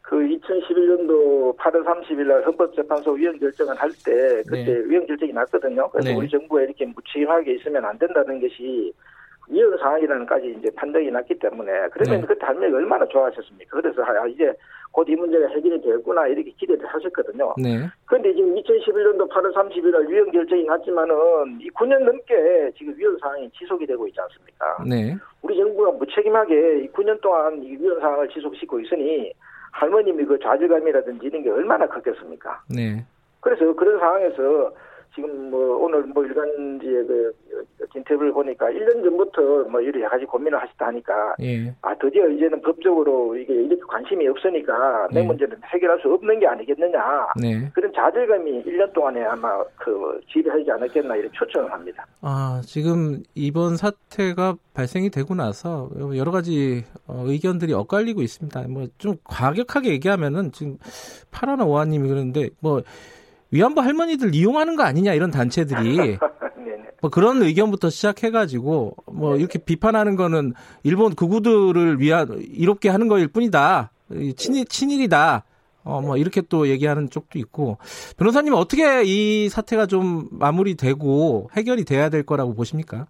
그 2011년도 8월 30일 날 헌법재판소 위헌 결정을 할 때 그때 네. 위헌 결정이 났거든요. 그래서 네. 우리 정부가 이렇게 무책임하게 있으면 안 된다는 것이 위헌 상황이라는까지 이제 판정이 났기 때문에 그러면 네. 그때 할머니가 얼마나 좋아하셨습니까? 그래서 아, 이제 곧 이 문제가 해결이 되겠구나 이렇게 기대를 하셨거든요. 네. 그런데 지금 2011년도 8월 30일 날 위헌 결정이 났지만은 이 9년 넘게 지금 위헌 상황이 지속이 되고 있지 않습니까? 네. 우리 정부가 무책임하게 이 9년 동안 이 위헌 상황을 지속시키고 있으니 할머님이 그 좌절감이라든지 이런 게 얼마나 컸겠습니까? 네. 그래서 그런 상황에서 지금 뭐 오늘 뭐 일간지의 그 인터뷰를 보니까 1년 전부터 뭐 여러 가지 고민을 하셨다 하니까 예. 아 드디어 이제는 법적으로 이게 이렇게 관심이 없으니까 내 네. 문제는 해결할 수 없는 게 아니겠느냐 네. 그런 좌절감이 1년 동안에 아마 그 지배하지 않았겠나 이렇게 초청을 합니다. 아, 지금 이번 사태가 발생이 되고 나서 여러 가지 어, 의견들이 엇갈리고 있습니다. 뭐 좀 과격하게 얘기하면은 지금 파라나 오하님이 그러는데 뭐 위안부 할머니들 이용하는 거 아니냐 이런 단체들이 [laughs] 네네. 뭐 그런 의견부터 시작해가지고 뭐 이렇게 비판하는 거는 일본 극우들을 위한 이롭게 하는 거일 뿐이다. 이 친일 친일이다. 어, 뭐, 이렇게 또 얘기하는 쪽도 있고, 변호사님 어떻게 이 사태가 좀 마무리되고 해결이 돼야 될 거라고 보십니까?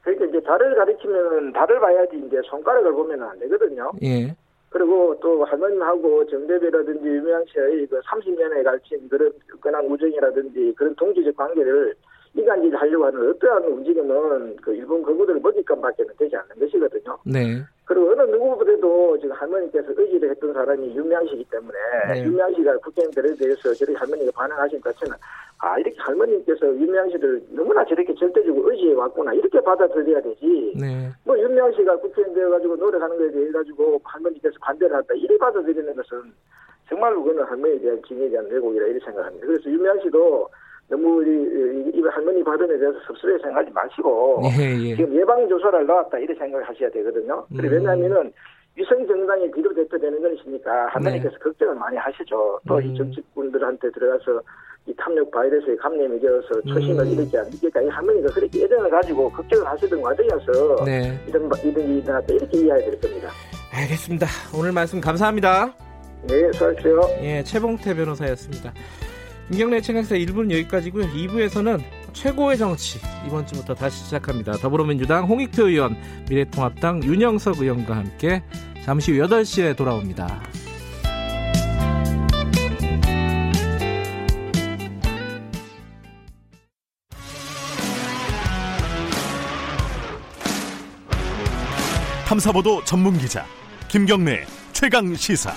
그러니까 이제 달을 가리키면 달을 봐야지 이제 손가락을 보면 안 되거든요. 예. 그리고 또 할머님하고 정대배라든지 유명 씨의 그 30년에 걸친 그런 끈한 우정이라든지 그런 동지적 관계를 이간질 하려고 하는 어떠한 움직임은 그 일본 거구들 먹잇감밖에 는 되지 않는 것이거든요. 네. 그리고 어느 누구보다도 지금 할머니께서 의지를 했던 사람이 윤미향 씨이기 때문에 네. 씨가 국회의원들에 대해서 저렇게 할머니가 반응하신 것 자체는 아 이렇게 할머니께서 씨를 너무나 저렇게 절대적으로 의지해 왔구나 이렇게 받아들여야 되지 네. 뭐 씨가 국회의원 되어가지고 노력하는 거에 대해 가지고 할머니께서 반대를 한다 이래 받아들이는 것은 정말로 그는 할머니에 대한 징에 대한 왜곡이라 이렇게 생각합니다. 그래서 씨도 너무 이, 이, 이 할머니 발언에 대해서 섭섭해 생각하지 마시고 예, 예. 지금 예방 조사를 나왔다 이렇게 생각을 하셔야 되거든요. 음. 왜냐하면은 위성 정당의 비로 대표 되는 것이니까 할머니께서 걱정을 많이 하시죠. 또이 네. 음. 정치꾼들한테 들어가서 이 탐욕 바이러스에 감염이 되어서 초심을 음. 잃지 않으니까 이 할머니가 그렇게 예정을 가지고 걱정을 하시던 과정이어서 네. 이런 바- 이런 일이 이렇게 이해해야 될 겁니다. 알겠습니다. 오늘 말씀 감사합니다. 네, 수고하십시오. 예, 최봉태 변호사였습니다. 김경래 최강사 1부는 여기까지고요. 2부에서는 최고의 정치 이번 주부터 다시 시작합니다. 더불어민주당 홍익표 의원, 미래통합당 윤영석 의원과 함께 잠시 후 8시에 돌아옵니다. 탐사보도 전문 기자 김경래 최강 시사.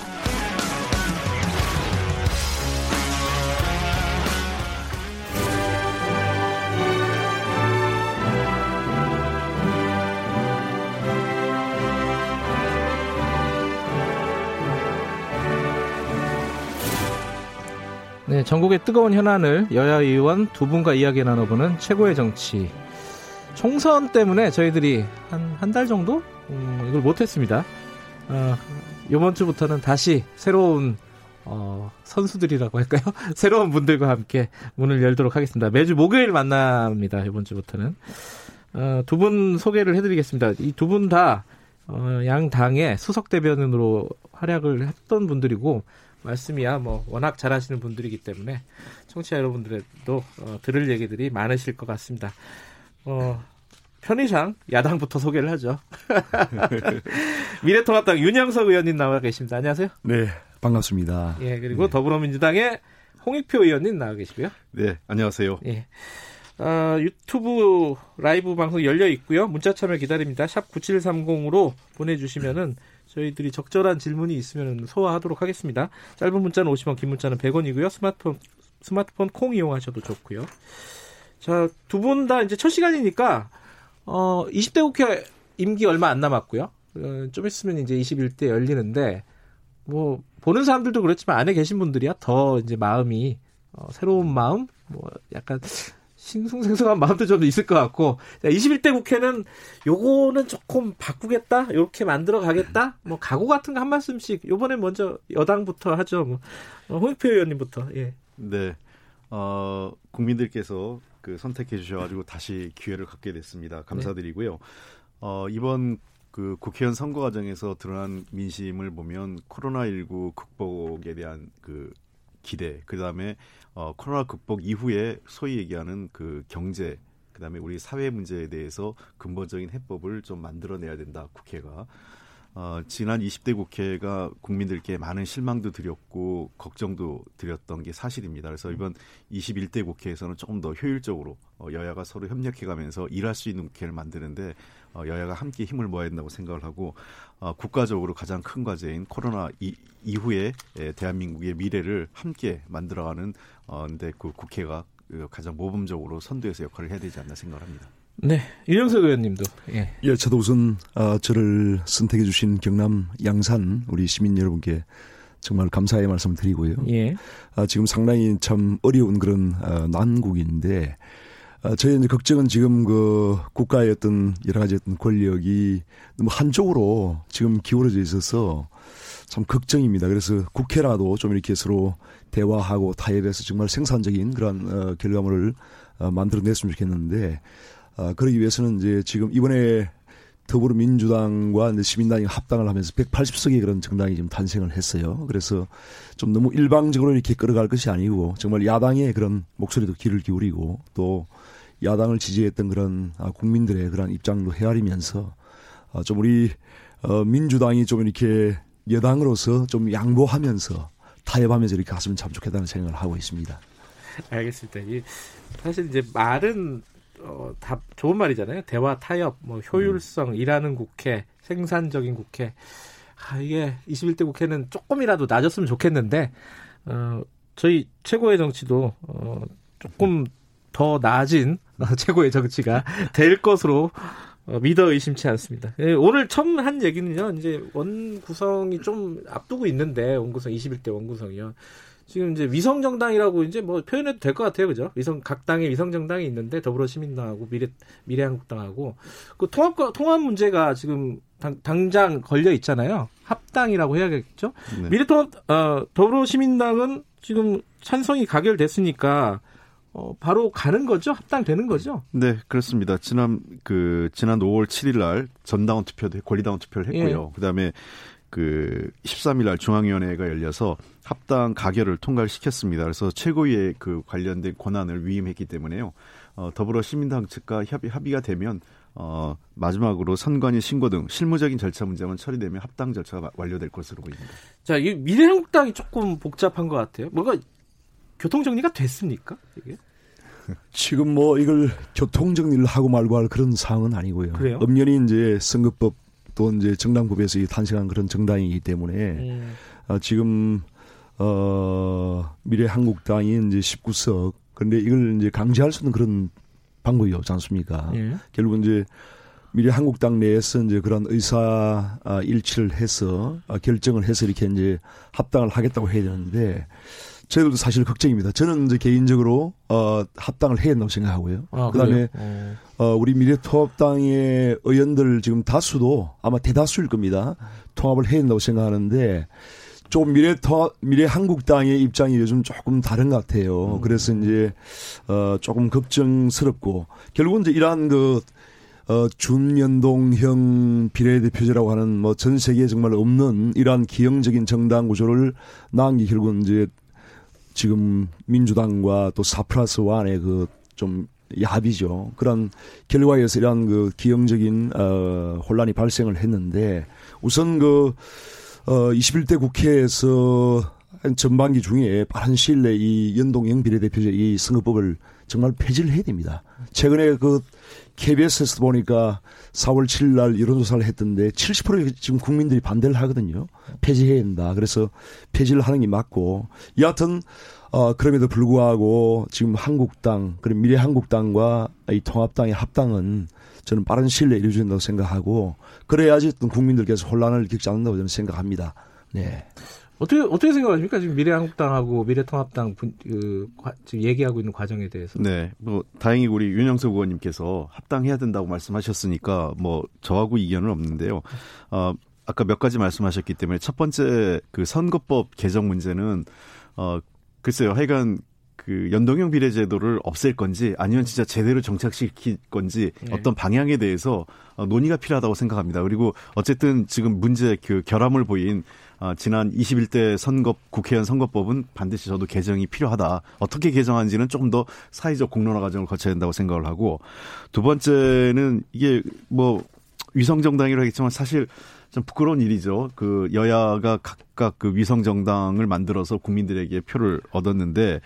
전국의 뜨거운 현안을 여야 의원 두 분과 이야기 나눠보는 최고의 정치. 총선 때문에 저희들이 한 한 달 정도 음, 이걸 못했습니다. 어, 이번 주부터는 다시 새로운 어, 선수들이라고 할까요? [laughs] 새로운 분들과 함께 문을 열도록 하겠습니다. 매주 목요일 만납니다. 이번 주부터는 어, 두 분 소개를 해드리겠습니다. 이 두 분다 어, 양 당의 수석 대변인으로 활약을 했던 분들이고 말씀이야 뭐 워낙 잘하시는 분들이기 때문에 청취자 여러분들도 어, 들을 얘기들이 많으실 것 같습니다. 어, 편의상 야당부터 소개를 하죠. [laughs] 미래통합당 윤영석 의원님 나와 계십니다. 안녕하세요. 네, 반갑습니다. 예, 그리고 더불어민주당의 홍익표 의원님 나와 계시고요. 네, 안녕하세요. 예. 어, 유튜브 라이브 방송 열려 있고요. 문자 참여 기다립니다. 샵 9730으로 보내 주시면은 저희들이 적절한 질문이 있으면 소화하도록 하겠습니다. 짧은 문자는 50원, 긴 문자는 100원이고요. 스마트폰, 스마트폰 콩 이용하셔도 좋고요. 자, 두 분 다 이제 첫 시간이니까, 어, 20대 국회 임기 얼마 안 남았고요. 어, 좀 있으면 이제 21대 열리는데, 뭐, 보는 사람들도 그렇지만 안에 계신 분들이야 더 이제 마음이, 어, 새로운 마음? 뭐, 약간, 싱숭생숭한 마음도 좀 있을 것 같고, 자, 21대 국회는 요거는 조금 바꾸겠다? 이렇게 만들어 가겠다? 뭐, 각오 같은 거 한 말씀씩, 요번에 먼저 여당부터 하죠. 뭐, 어, 홍익표 의원님부터, 예. 네, 어, 국민들께서 그 선택해 주셔가지고 다시 기회를 갖게 됐습니다. 감사드리고요. 어, 이번 그 국회의원 선거 과정에서 드러난 민심을 보면 코로나 19 극복에 대한 그 기대, 그 다음에 어, 코로나 극복 이후에 소위 얘기하는 그 경제, 그 다음에 우리 사회 문제에 대해서 근본적인 해법을 좀 만들어내야 된다, 국회가. 어, 지난 20대 국회가 국민들께 많은 실망도 드렸고 걱정도 드렸던 게 사실입니다. 그래서 이번 21대 국회에서는 조금 더 효율적으로 어, 여야가 서로 협력해가면서 일할 수 있는 국회를 만드는데 어, 여야가 함께 힘을 모아야 된다고 생각을 하고 어, 국가적으로 가장 큰 과제인 코로나 이, 이후에 에, 대한민국의 미래를 함께 만들어가는 어, 근데 그 국회가 그 가장 모범적으로 선도해서 역할을 해야 되지 않나 생각합니다. 네. 윤영석 의원님도, 예. 예, 저도 우선 어, 저를 선택해 주신 경남 양산 우리 시민 여러분께 정말 감사의 말씀을 드리고요. 예. 아, 지금 상당히 참 어려운 그런 어, 난국인데 아, 저희 이제 걱정은 지금 그 국가의 어떤 여러 가지 어떤 권력이 너무 한쪽으로 지금 기울어져 있어서 참 걱정입니다. 그래서 국회라도 좀 이렇게 서로 대화하고 타협해서 정말 생산적인 그런 어, 결과물을 어, 만들어냈으면 좋겠는데 어, 그러기 위해서는 이제 지금 이번에 더불어민주당과 시민당이 합당을 하면서 180석의 그런 정당이 지금 탄생을 했어요. 그래서 좀 너무 일방적으로 이렇게 끌어갈 것이 아니고 정말 야당의 그런 목소리도 귀를 기울이고 또 야당을 지지했던 그런 아, 국민들의 그런 입장도 헤아리면서 어, 좀 우리 어, 민주당이 좀 이렇게 여당으로서 좀 양보하면서 타협하면서 이렇게 갔으면 참 좋겠다는 생각을 하고 있습니다. 알겠습니다. 사실 이제 말은 어, 다 좋은 말이잖아요. 대화, 타협, 뭐 효율성, 음. 일하는 국회, 생산적인 국회. 아, 이게 21대 국회는 조금이라도 낮았으면 좋겠는데 어, 저희 최고의 정치도 어, 조금 더 나아진 [laughs] 최고의 정치가 될 것으로 어, 믿어 의심치 않습니다. 예, 오늘 처음 한 얘기는요, 이제 원 구성이 좀 앞두고 있는데, 원 구성 21대 원 구성이요. 지금 이제 위성 정당이라고 이제 뭐 표현해도 될 것 같아요, 그죠? 위성 각 당의 위성 정당이 있는데 더불어시민당하고 미래 미래한국당하고 그 통합 통합 문제가 지금 당, 당장 걸려 있잖아요. 합당이라고 해야겠죠? 네. 미래통합 어, 더불어시민당은 지금 찬성이 가결됐으니까 어, 바로 가는 거죠? 합당되는 거죠? 네, 그렇습니다. 지난 그 지난 5월 7일 날 전당원 투표도 권리당원 투표를 했고요. 예. 그다음에 그 13일 날 중앙위원회가 열려서 합당 가결을 통과를 시켰습니다. 그래서 최고위의 그 관련된 권한을 위임했기 때문에요. 어, 더불어 시민당 측과 협의, 합의가 되면 어, 마지막으로 선관위 신고 등 실무적인 절차 문제만 처리되면 합당 절차가 완료될 것으로 보입니다. 자, 이 미래한국당이 조금 복잡한 것 같아요. 뭔가 교통 정리가 됐습니까? 이게? 지금 뭐 이걸 교통 정리를 하고 말고 할 그런 상황은 아니고요. 그래요? 엄연히 이제 선거법 또 이제 정당법에서 탄생한 그런 정당이기 때문에 음. 어, 지금 어 미래 한국당이 이제 19석 그런데 이걸 이제 강제할 수 있는 그런 방법이 없지 않습니까? 예. 결국 이제 미래 한국당 내에서 이제 그런 의사 아, 일치를 해서 아, 결정을 해서 이렇게 이제 합당을 하겠다고 해야 되는데 저희들도 사실 걱정입니다. 저는 이제 개인적으로 어 합당을 해야 된다고 생각하고요. 아, 그다음에 어. 어 우리 미래통합당의 의원들 지금 다수도 아마 대다수일 겁니다. 통합을 해야 된다고 생각하는데 좀 미래통합 미래 한국당의 입장이 요즘 조금 다른 것 같아요. 음. 그래서 이제 어 조금 걱정스럽고 결국은 이제 이러한 그 어, 준연동형 비례대표제라고 하는 뭐 전 세계에 정말 없는 이러한 기형적인 정당 구조를 낳은 게 결국은 이제 지금 민주당과 또 사플러스 완의 그좀 합의죠. 그런 결과에서 이러한 그 기형적인 어 혼란이 발생을 했는데 우선 그 어, 21대 국회에서 전반기 중에 빠른 시일 내에 이 연동형 비례대표제 이 선거법을 정말 폐지를 해야 됩니다. 최근에 그 KBS에서 보니까 4월 7일 날 여론조사를 했던데 70% 지금 국민들이 반대를 하거든요. 폐지해야 된다. 그래서 폐지를 하는 게 맞고 여하튼 어 그럼에도 불구하고 지금 한국당 그리고 미래 한국당과 이 통합당의 합당은 저는 빠른 시일 내에 이루어진다고 생각하고 그래야지 어떤 국민들께서 혼란을 겪지 않는다고 저는 생각합니다. 네. 어떻게 어떻게 생각하십니까? 지금 미래한국당하고 미래통합당 분, 그 지금 얘기하고 있는 과정에 대해서. 네, 뭐 다행히 우리 윤영석 의원님께서 합당해야 된다고 말씀하셨으니까 뭐 저하고 이견은 없는데요. 어, 아까 몇 가지 말씀하셨기 때문에 첫 번째 그 선거법 개정 문제는 어 글쎄요, 하여간 그 연동형 비례제도를 없앨 건지 아니면 진짜 제대로 정착시킬 건지 네. 어떤 방향에 대해서 어, 논의가 필요하다고 생각합니다. 그리고 어쨌든 지금 문제 그 결함을 보인 어, 지난 21대 선거 국회의원 선거법은 반드시 저도 개정이 필요하다. 어떻게 개정하는지는 조금 더 사회적 공론화 과정을 거쳐야 된다고 생각을 하고 두 번째는 이게 뭐 위성 정당이라고 했지만 사실 좀 부끄러운 일이죠. 그 여야가 각각 그 위성 정당을 만들어서 국민들에게 표를 얻었는데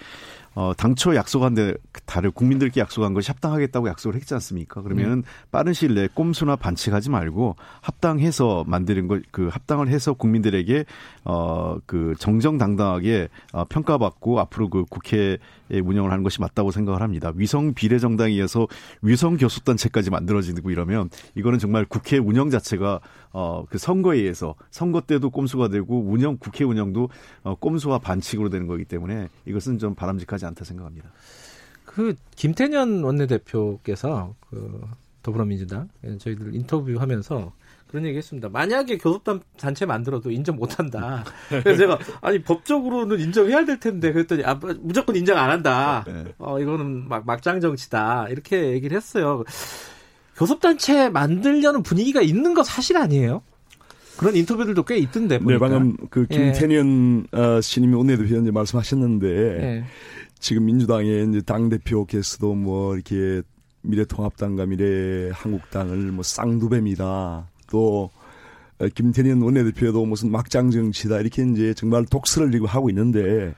어, 당초 약속한 데 다를 국민들께 약속한 것이 합당하겠다고 약속을 했지 않습니까? 그러면 음. 빠른 시일 내에 꼼수나 반칙하지 말고 합당해서 만드는 것, 그 합당을 해서 국민들에게 어, 그 정정당당하게 어, 평가받고 앞으로 그 국회 운영을 하는 것이 맞다고 생각을 합니다. 위성 비례정당이어서 위성 교섭단체까지 만들어지고 이러면 이거는 정말 국회 운영 자체가 어, 그 선거에 의해서 선거 때도 꼼수가 되고 운영 국회 운영도 어, 꼼수와 반칙으로 되는 거기 때문에 이것은 좀 바람직하지 않다 생각합니다. 그 김태년 원내대표께서 그 더불어민주당 저희들 인터뷰하면서 그런 얘기 했습니다. 만약에 교섭단 단체 만들어도 인정 못 한다. [laughs] 그래서 제가 아니 법적으로는 인정해야 될 텐데 그랬더니 아, 무조건 인정 안 한다. 네. 어 이거는 막 막장 정치다. 이렇게 얘기를 했어요. 교섭단체 만들려는 분위기가 있는 거 사실 아니에요? 그런 인터뷰들도 꽤 있던데. 네, 보니까. 네, 방금 그 예. 김태년 예. 어, 신임이 원내대표 이제 말씀하셨는데 예. 지금 민주당의 이제 당 대표께서도 뭐 이렇게 미래통합당과 미래한국당을 뭐 쌍두뱀이다. 또 어, 김태년 원내대표도 무슨 막장 정치다 이렇게 이제 정말 독설을 지금 하고 있는데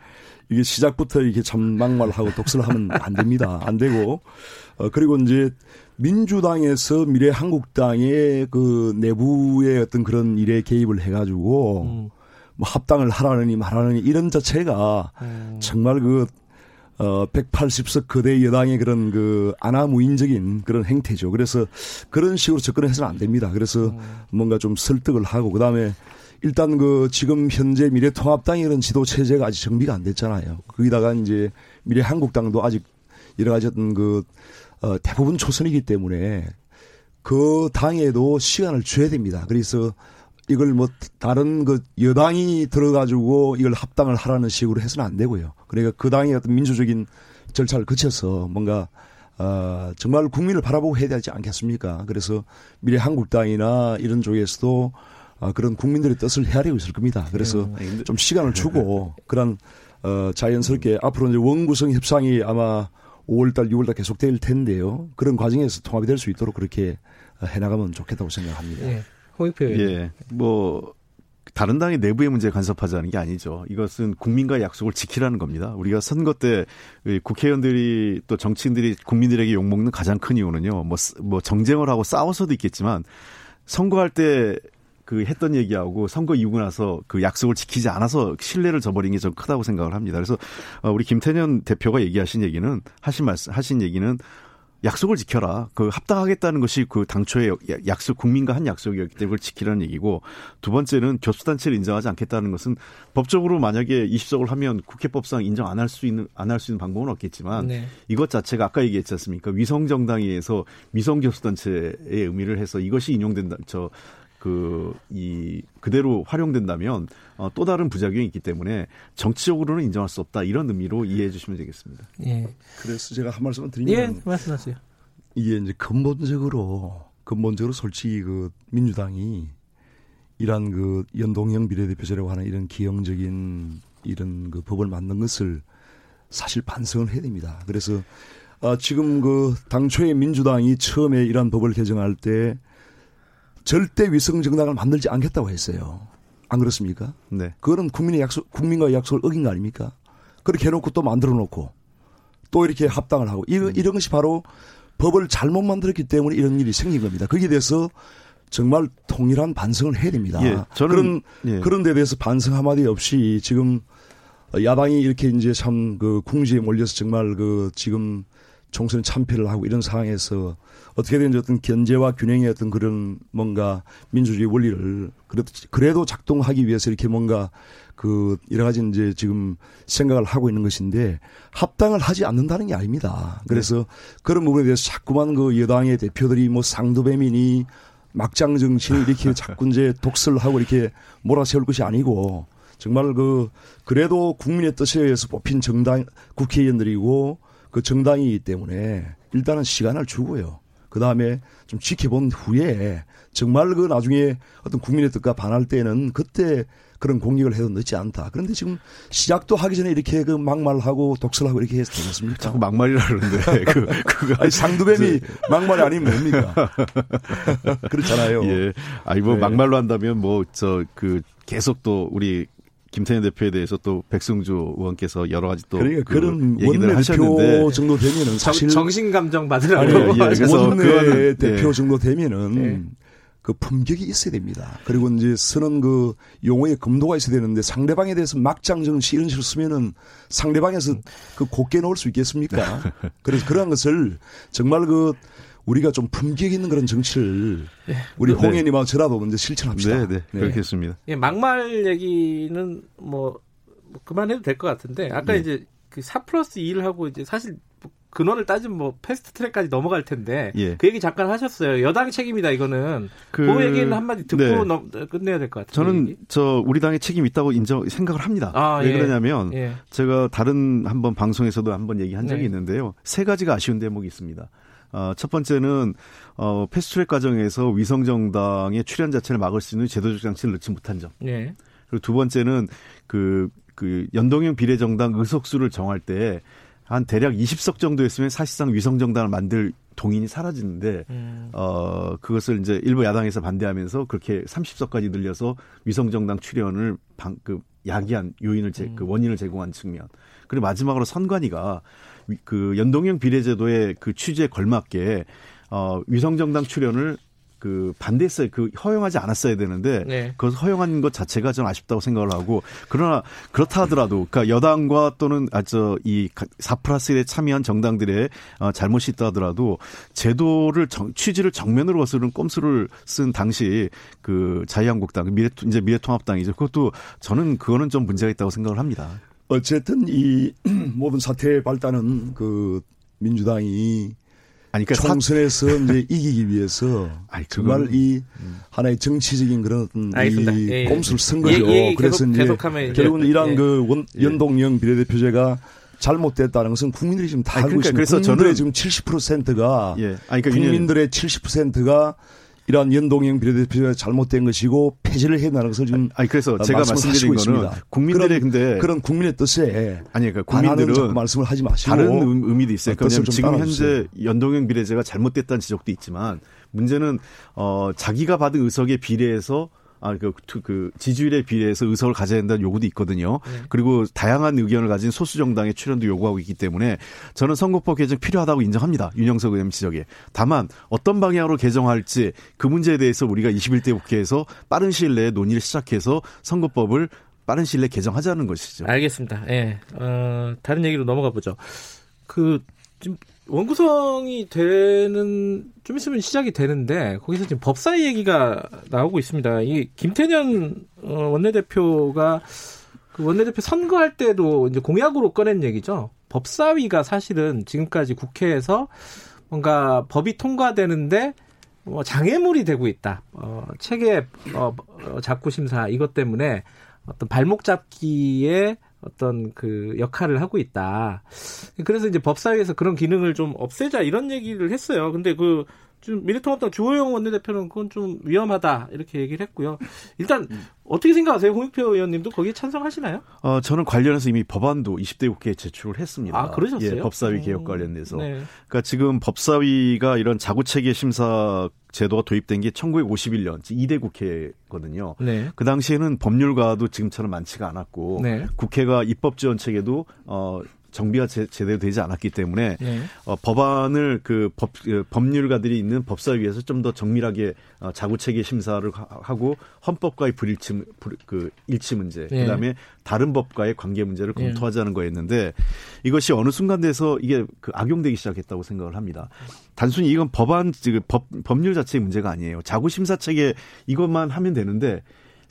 이게 시작부터 이렇게 참 막말하고 독설을 하면 안 됩니다. 안 되고 어 그리고 이제 민주당에서 미래 한국당의 그 내부의 어떤 그런 일에 개입을 해가지고 음. 뭐 합당을 하라느니 말하느니 이런 자체가 음. 정말 그 어, 180석 거대 여당의 그런 그 아나무인적인 그런 행태죠. 그래서 그런 식으로 접근해서는 안 됩니다. 그래서 음. 뭔가 좀 설득을 하고 그다음에 일단 그 지금 현재 미래통합당의 이런 지도 체제가 아직 정비가 안 됐잖아요. 거기다가 이제 미래한국당도 아직 여러 가지 어떤 그 어, 대부분 초선이기 때문에 그 당에도 시간을 줘야 됩니다. 그래서 이걸 뭐 다른 그 여당이 들어가지고 이걸 합당을 하라는 식으로 해서는 안 되고요. 그러니까 그 당의 어떤 민주적인 절차를 거쳐서 뭔가 어, 정말 국민을 바라보고 해야 되지 않겠습니까? 그래서 미래 한국당이나 이런 쪽에서도 어, 그런 국민들의 뜻을 헤아리고 있을 겁니다. 그래서 네. 좀 시간을 주고 [laughs] 그런 어, 자연스럽게 앞으로 이제 원구성 협상이 아마 5월달, 6월달 계속 될 텐데요. 그런 과정에서 통합이 될 수 있도록 그렇게 해나가면 좋겠다고 생각합니다. 예. 홍익표 예. 뭐 다른 당의 내부의 문제에 간섭하자는 게 아니죠. 이것은 국민과의 약속을 지키라는 겁니다. 우리가 선거 때 국회의원들이 또 정치인들이 국민들에게 욕먹는 가장 큰 이유는요. 뭐, 뭐 정쟁을 하고 싸워서도 있겠지만 선거할 때 그 했던 얘기하고 선거 이후고 나서 그 약속을 지키지 않아서 신뢰를 저버린 게 좀 크다고 생각을 합니다. 그래서 어, 우리 김태년 대표가 얘기하신 얘기는 하신 말씀 하신 얘기는 약속을 지켜라. 그 합당하겠다는 것이 그 당초의 약속 국민과 한 약속이었기 때문에 그걸 지키라는 얘기고 두 번째는 교수단체를 인정하지 않겠다는 것은 법적으로 만약에 입시적으로 하면 국회법상 인정 안 할 수 있는 안 할 수 있는 방법은 없겠지만 네. 이것 자체가 아까 얘기했지 않습니까? 위성 정당에서 미성 교수단체의 의미를 해서 이것이 인용된다. 저 그 이 그대로 활용된다면 어, 또 다른 부작용이 있기 때문에 정치적으로는 인정할 수 없다 이런 의미로 이해해 주시면 되겠습니다. 예. 그래서 제가 한 말씀을 드리면 예, 말씀하세요. 이게 이제 근본적으로 근본적으로 솔직히 그 민주당이 이러한 그 연동형 비례대표제라고 하는 이런 기형적인 이런 그 법을 만든 것을 사실 반성을 해야 됩니다. 그래서 아, 지금 그 당초에 민주당이 처음에 이러한 법을 개정할 때 절대 위성 정당을 만들지 않겠다고 했어요. 안 그렇습니까? 네. 그거는 국민의 약속, 국민과의 약속을 어긴 거 아닙니까? 그렇게 해놓고 또 만들어 놓고 또 이렇게 합당을 하고 이런, 음. 이런 것이 바로 법을 잘못 만들었기 때문에 이런 일이 생긴 겁니다. 거기에 대해서 정말 통일한 반성을 해야 됩니다. 예, 저는, 그런 예. 그런 데 대해서 반성 한마디 없이 지금 야당이 이렇게 이제 참 그 궁지에 몰려서 정말 그 지금 총선 참패를 하고 이런 상황에서 어떻게든 어떤 견제와 균형의 어떤 그런 뭔가 민주주의 원리를 그래도, 그래도 작동하기 위해서 이렇게 뭔가 그 여러 가지 이제 지금 생각을 하고 있는 것인데 합당을 하지 않는다는 게 아닙니다. 그래서 네. 그런 부분에 대해서 자꾸만 그 여당의 대표들이 뭐 상도배민이 막장 정신이 이렇게 [laughs] 자꾸 이제 독설을 하고 이렇게 몰아세울 것이 아니고 정말 그 그래도 국민의 뜻에 의해서 뽑힌 정당 국회의원들이고 그 정당이기 때문에 일단은 시간을 주고요. 그 다음에 좀 지켜본 후에 정말 그 나중에 어떤 국민의 뜻과 반할 때는 그때 그런 공격을 해도 늦지 않다. 그런데 지금 시작도 하기 전에 이렇게 그 막말하고 독설하고 이렇게 해서 되겠습니까? 자꾸 막말이라 그러는데 [laughs] 그 그거 아니 상두뱀이 막말이 아니면 뭡니까? [laughs] 그렇잖아요. 예. 아니 뭐 네. 막말로 한다면 뭐 저 그 계속 또 우리 김태년 대표에 대해서 또 백승주 의원께서 여러 가지 또 그러니까 그 그런 얘기를 하셨는데 정도 되면은 사실 정신 감정 받으라고 예, 그래서 원내 예. 대표 정도 되면은 네. 그 품격이 있어야 됩니다. 그리고 이제 쓰는 그 용어의 금도가 있어야 되는데 상대방에 대해서 막장 정치 이런 식으로 쓰면은 상대방에서 그 곱게 넣을 수 있겠습니까? [laughs] 그래서 그러한 것을 정말 그 우리가 좀 품격 있는 그런 정치를 네. 우리 네. 홍현님하고 저라도 먼저 실천합시다. 네, 네. 네. 그렇겠습니다. 예, 막말 얘기는 뭐, 뭐 그만해도 될 것 같은데 아까 네. 이제 그4 플러스 2를 하고 이제 사실 근원을 따지면 뭐 패스트 트랙까지 넘어갈 텐데 예. 그 얘기 잠깐 하셨어요. 여당 책임이다 이거는 그, 그 얘기는 한마디 듣고 네. 넘, 끝내야 될 것 같아요. 저는 저 우리 당의 책임 이 있다고 인정 생각을 합니다. 아, 왜 예. 그러냐면 예. 제가 다른 한번 방송에서도 한번 얘기한 적이 네. 있는데요. 세 가지가 아쉬운 대목이 있습니다. 어, 첫 번째는 어, 패스트트랙 과정에서 위성 정당의 출연 자체를 막을 수 있는 제도적 장치를 넣지 못한 점. 네. 그리고 두 번째는 그, 그 연동형 비례정당 의석수를 정할 때 한 대략 20석 정도 였으면 사실상 위성 정당을 만들 동인이 사라지는데 음. 어 그것을 이제 일부 야당에서 반대하면서 그렇게 30석까지 늘려서 위성 정당 출연을 방, 그 야기한 요인을 제, 그 음. 원인을 제공한 측면. 그리고 마지막으로 선관위가 그 연동형 비례제도의 그 취지에 걸맞게 어 위성정당 출연을 그 반대했어요. 그 허용하지 않았어야 되는데 네. 그것 허용한 것 자체가 좀 아쉽다고 생각을 하고 그러나 그렇다 하더라도 그러니까 여당과 또는 아 저이 4플러스1에 참여한 정당들의 어, 잘못이 있다 하더라도 제도를 정, 취지를 정면으로 거스르는 꼼수를 쓴 당시 그 자유한국당 미래 이제 미래통합당이죠. 그것도 저는 그거는 좀 문제가 있다고 생각을 합니다. 어쨌든 이 [clears throat] 모든 사태의 발단은 그 민주당이 아니, 그러니까 총선에서 사... [laughs] 이제 이기기 위해서 아니, 정말 이 음. 하나의 정치적인 그런 알겠습니다. 이 예, 예. 꼼수를 쓴 거죠. 예, 예, 그래서 계속, 이제 결국은 이러한 예. 그 원, 예. 연동형 비례대표제가 잘못됐다는 것은 국민들이 지금 다 아니, 알고 그러니까, 있습니다. 국민들의 저는... 지금 70%가 예. 아니, 그러니까 국민들의 70%가 이러한 연동형 비례대표가 잘못된 것이고 폐지를 해야 하는 것을 지금 아니 그래서 제가 말씀드린 거는 있습니다. 국민들의 그런, 근데 그런 국민의 뜻에 아니 그러니까 국민들은 말씀을 하지 마시고 다른 의미도 있어요. 그러니까 지금 현재 연동형 비례제가 잘못됐다는 지적도 있지만 문제는 어 자기가 받은 의석에 비례해서 아, 그, 그, 지지율에 비례해서 의석을 가져야 된다는 요구도 있거든요. 네. 그리고 다양한 의견을 가진 소수 정당의 출연도 요구하고 있기 때문에 저는 선거법 개정 필요하다고 인정합니다. 윤영석 의원 지적에. 다만 어떤 방향으로 개정할지 그 문제에 대해서 우리가 21대 국회에서 빠른 시일 내에 논의를 시작해서 선거법을 빠른 시일 내에 개정하자는 것이죠. 알겠습니다. 예. 네. 어, 다른 얘기로 넘어가 보죠. 그, 지금 원구성이 되는 좀 있으면 시작이 되는데 거기서 지금 법사위 얘기가 나오고 있습니다. 이 김태년 어, 원내대표가 그 원내대표 선거할 때도 이제 공약으로 꺼낸 얘기죠. 법사위가 사실은 지금까지 국회에서 뭔가 법이 통과되는데 뭐 장애물이 되고 있다. 어, 체계 어, 어, 작구 심사 이것 때문에 어떤 발목 잡기에 어떤 그 역할을 하고 있다. 그래서 이제 법사위에서 그런 기능을 좀 없애자 이런 얘기를 했어요. 근데 그 좀 미래통합당 주호영 원내대표는 그건 좀 위험하다 이렇게 얘기를 했고요. 일단 어떻게 생각하세요, 홍익표 의원님도 거기에 찬성하시나요? 어 저는 관련해서 이미 법안도 20대 국회에 제출을 했습니다. 아 그러셨어요? 예, 법사위 개혁 관련돼서. 네. 그러니까 지금 법사위가 이런 자구체계 심사 제도가 도입된 게 1951년 2대 국회거든요. 네. 그 당시에는 법률가도 지금처럼 많지가 않았고 네. 국회가 입법 지원 체계도 어 정비가 제, 대로 되지 않았기 때문에 네. 어, 법안을 그 법, 그 법률가들이 있는 법사위에서 좀 더 정밀하게 어, 자구체계 심사를 하고 헌법과의 불일치 불, 그 일치 문제 네. 그다음에 다른 법과의 관계 문제를 네. 검토하자는 거였는데 이것이 어느 순간 돼서 이게 그 악용되기 시작했다고 생각을 합니다. 단순히 이건 법안 그 법, 법률 자체의 문제가 아니에요. 자구 심사 체계 이것만 하면 되는데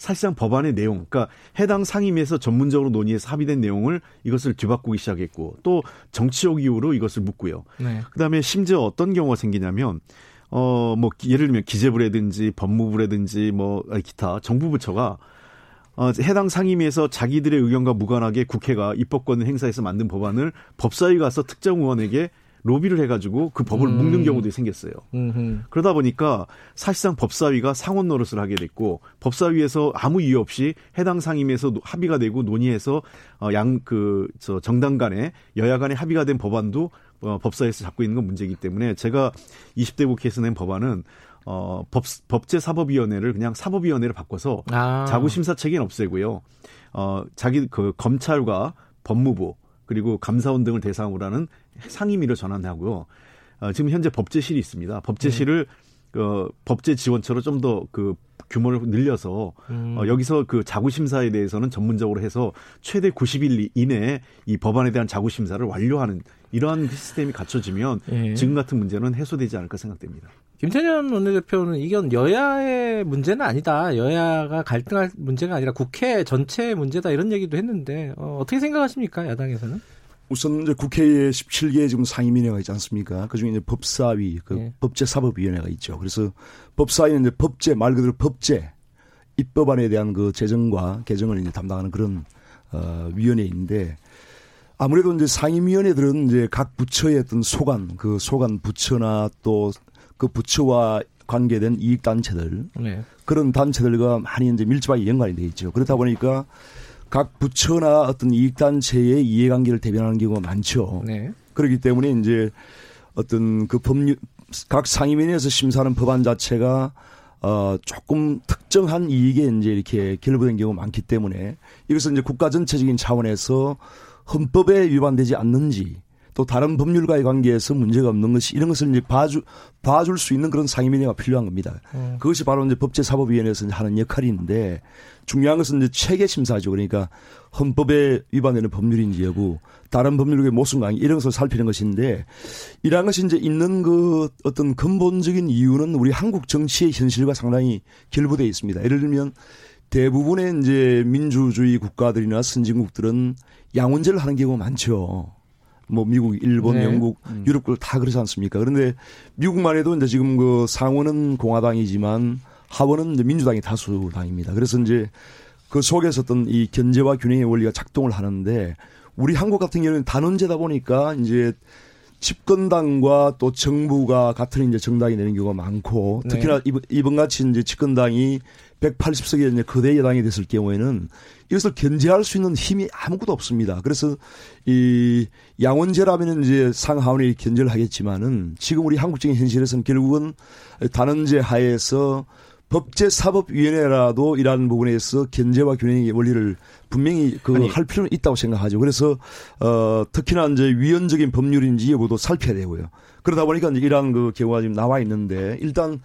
사실상 법안의 내용, 그러니까 해당 상임위에서 전문적으로 논의해서 합의된 내용을 이것을 뒤바꾸기 시작했고 또 정치적 이유로 이것을 묻고요. 네. 그다음에 심지어 어떤 경우가 생기냐면 어 뭐 예를 들면 기재부라든지 법무부라든지 뭐 기타 정부 부처가 어, 해당 상임위에서 자기들의 의견과 무관하게 국회가 입법권을 행사해서 만든 법안을 법사위 가서 특정 의원에게 로비를 해가지고 그 법을 음. 묶는 경우도 생겼어요. 음흠. 그러다 보니까 사실상 법사위가 상원 노릇을 하게 됐고 법사위에서 아무 이유 없이 해당 상임에서 합의가 되고 논의해서 어, 양그저 정당 간에 여야 간에 합의가 된 법안도 어, 법사위에서 잡고 있는 건 문제이기 때문에 제가 20대 국회에서 낸 법안은 어, 법, 법제사법위원회를 그냥 사법위원회를 바꿔서 아. 자구심사 체계는 없애고요. 어, 자기 그 검찰과 법무부 그리고 감사원 등을 대상으로 하는 상임위를 전환하고요. 어, 지금 현재 법제실이 있습니다. 법제실을 네. 어, 법제 지원처로 좀 더 그 규모를 늘려서 음. 어, 여기서 그 자구 심사에 대해서는 전문적으로 해서 최대 90일 이내에 이 법안에 대한 자구 심사를 완료하는 이러한 시스템이 갖춰지면 네. 지금 같은 문제는 해소되지 않을까 생각됩니다. 김태년 원내대표는 이건 여야의 문제는 아니다. 여야가 갈등할 문제가 아니라 국회 전체의 문제다 이런 얘기도 했는데 어, 어떻게 생각하십니까 야당에서는? 우선 이제 국회에 17개 지금 상임위원회가 있지 않습니까? 그 중에 이제 법사위, 그 네. 법제사법위원회가 있죠. 그래서 법사위는 이제 법제 말 그대로 법제 입법안에 대한 그 제정과 개정을 이제 담당하는 그런 어 위원회인데 아무래도 이제 상임위원회들은 이제 각 부처의 어떤 소관, 그 소관 부처나 또 그 부처와 관계된 이익 단체들 네. 그런 단체들과 많이 이제 밀접하게 연관이 되어 있죠. 그렇다 보니까 각 부처나 어떤 이익 단체의 이해관계를 대변하는 경우가 많죠. 네. 그렇기 때문에 이제 어떤 그 법률 각 상임위원회에서 심사하는 법안 자체가 어 조금 특정한 이익에 이제 이렇게 결부된 경우가 많기 때문에 이것은 이제 국가 전체적인 차원에서 헌법에 위반되지 않는지 또 다른 법률과의 관계에서 문제가 없는 것이 이런 것을 이제 봐주, 봐줄 수 있는 그런 상임위원회가 필요한 겁니다. 음. 그것이 바로 이제 법제사법위원회에서 하는 역할인데 중요한 것은 이제 체계 심사죠. 그러니까 헌법에 위반되는 법률인지 여부, 다른 법률의 모순강의 이런 것을 살피는 것인데 이러한 것이 이제 있는 그 어떤 근본적인 이유는 우리 한국 정치의 현실과 상당히 결부되어 있습니다. 예를 들면 대부분의 이제 민주주의 국가들이나 선진국들은 양원제를 하는 경우가 많죠. 뭐 미국, 일본, 네. 영국, 음. 유럽들 다 그렇지 않습니까? 그런데 미국만 해도 이제 지금 그 상원은 공화당이지만 하원은 이제 민주당이 다수당입니다. 그래서 이제 그 속에서 어떤 이 견제와 균형의 원리가 작동을 하는데 우리 한국 같은 경우는 단원제다 보니까 이제 집권당과 또 정부가 같은 이제 정당이 되는 경우가 많고 네. 특히나 네. 이번 같이 이제 집권당이 180석의 이제 거대 여당이 됐을 경우에는 이것을 견제할 수 있는 힘이 아무것도 없습니다. 그래서 이 양원제라면 이제 상하원이 견제를 하겠지만은 지금 우리 한국적인 현실에서는 결국은 단원제 하에서 법제사법위원회라도 이러한 부분에서 견제와 균형의 원리를 분명히 그할 필요는 있다고 생각하죠. 그래서 어 특히나 이제 위헌적인 법률인지 여부도 살펴야 되고요. 그러다 보니까 이제 이러한 그 경우가 지금 나와 있는데 일단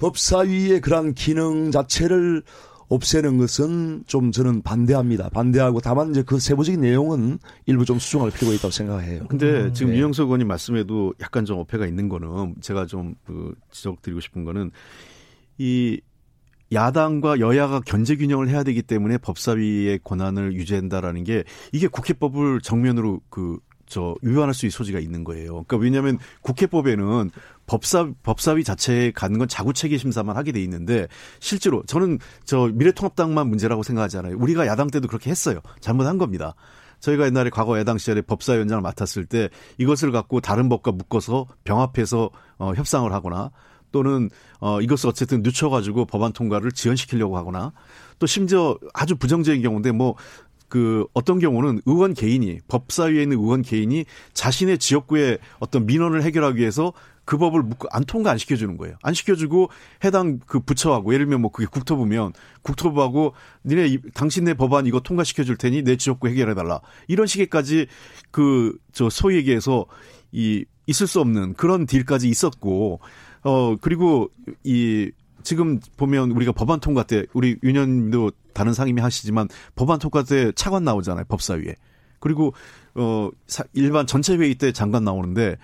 법사위의 그러한 기능 자체를 없애는 것은 좀 저는 반대합니다. 반대하고 다만 이제 그 세부적인 내용은 일부 좀 수정할 필요가 있다고 생각해요. 근데 음, 지금 네. 유영석 의원님 말씀에도 약간 좀 어폐가 있는 거는 제가 좀 그 지적드리고 싶은 거는 이 야당과 여야가 견제 균형을 해야 되기 때문에 법사위의 권한을 유지한다라는 게 이게 국회법을 정면으로 그 저 위반할 수 있는 소지가 있는 거예요. 그러니까 왜냐하면 국회법에는 법사 법사위 자체에 가는 건 자구체계 심사만 하게 돼 있는데 실제로 저는 저 미래통합당만 문제라고 생각하지 않아요. 우리가 야당 때도 그렇게 했어요. 잘못한 겁니다. 저희가 옛날에 과거 야당 시절에 법사위원장을 맡았을 때 이것을 갖고 다른 법과 묶어서 병합해서 어, 협상을 하거나 또는 어 이것을 어쨌든 늦춰 가지고 법안 통과를 지연시키려고 하거나 또 심지어 아주 부정적인 경우인데 뭐 그 어떤 경우는 의원 개인이 법사위에 있는 의원 개인이 자신의 지역구의 어떤 민원을 해결하기 위해서 그 법을 안 통과 안 시켜주는 거예요. 안 시켜주고 해당 그 부처하고 예를 들면 뭐 그게 국토부면 국토부하고 니네 당신네 법안 이거 통과시켜줄 테니 내 지역구 해결해달라 이런 식의까지 그 저 소위 얘기해서 이 있을 수 없는 그런 딜까지 있었고 어, 그리고 이 지금 보면 우리가 법안 통과 때 우리 유년도 다른 상임위 하시지만 법안 통과 때 차관 나오잖아요. 법사위에. 그리고 어 일반 전체 회의 때 장관 나오는데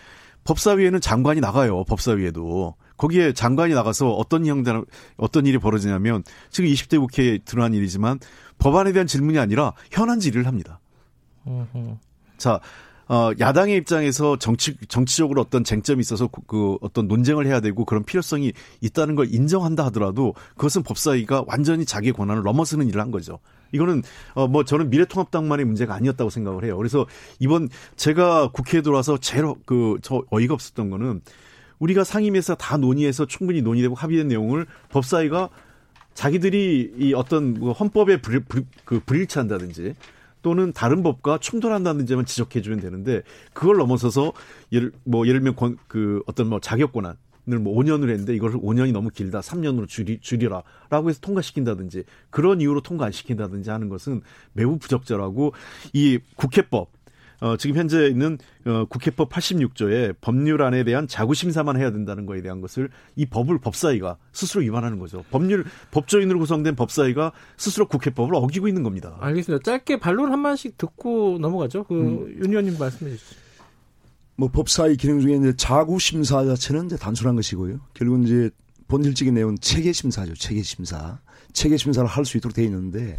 법사위에는 장관이 나가요. 법사위에도. 거기에 장관이 나가서 어떤 형들 어떤 일이 벌어지냐면 지금 20대 국회에 드러난 일이지만 법안에 대한 질문이 아니라 현안 질의를 합니다. 자, 어, 야당의 입장에서 정치, 정치적으로 어떤 쟁점이 있어서 그, 그 어떤 논쟁을 해야 되고 그런 필요성이 있다는 걸 인정한다 하더라도 그것은 법사위가 완전히 자기 권한을 넘어서는 일을 한 거죠. 이거는 어 뭐 저는 미래통합당만의 문제가 아니었다고 생각을 해요. 그래서 이번 제가 국회에 들어와서 제일 그저 어이가 없었던 거는 우리가 상임위에서 다 논의해서 충분히 논의되고 합의된 내용을 법사위가 자기들이 이 어떤 뭐 헌법에 불, 불, 그 불일치한다든지 또는 다른 법과 충돌한다는 점만 지적해 주면 되는데 그걸 넘어서서 예를 뭐 예를 들면 권, 그 어떤 뭐 자격 권한 을뭐 5년을 했는데 이것을 5년이 너무 길다. 3년으로 줄이, 줄이라. 라고 해서 통과시킨다든지 그런 이유로 통과 안 시킨다든지 하는 것은 매우 부적절하고 이 국회법 어, 지금 현재 있는 어, 국회법 86조에 법률안에 대한 자구심사만 해야 된다는 거에 대한 것을 이 법을 법사위가 스스로 위반하는 거죠. 법률 법조인으로 구성된 법사위가 스스로 국회법을 어기고 있는 겁니다. 알겠습니다. 짧게 반론 한 마씩 듣고 넘어가죠. 그 음. 윤 의원님 말씀해 주시죠. 뭐 법사위 기능 중에 이제 자구 심사 자체는 이제 단순한 것이고요. 결국은 이제 본질적인 내용은 체계 심사죠. 체계 심사. 체계 심사를 할 수 있도록 돼 있는데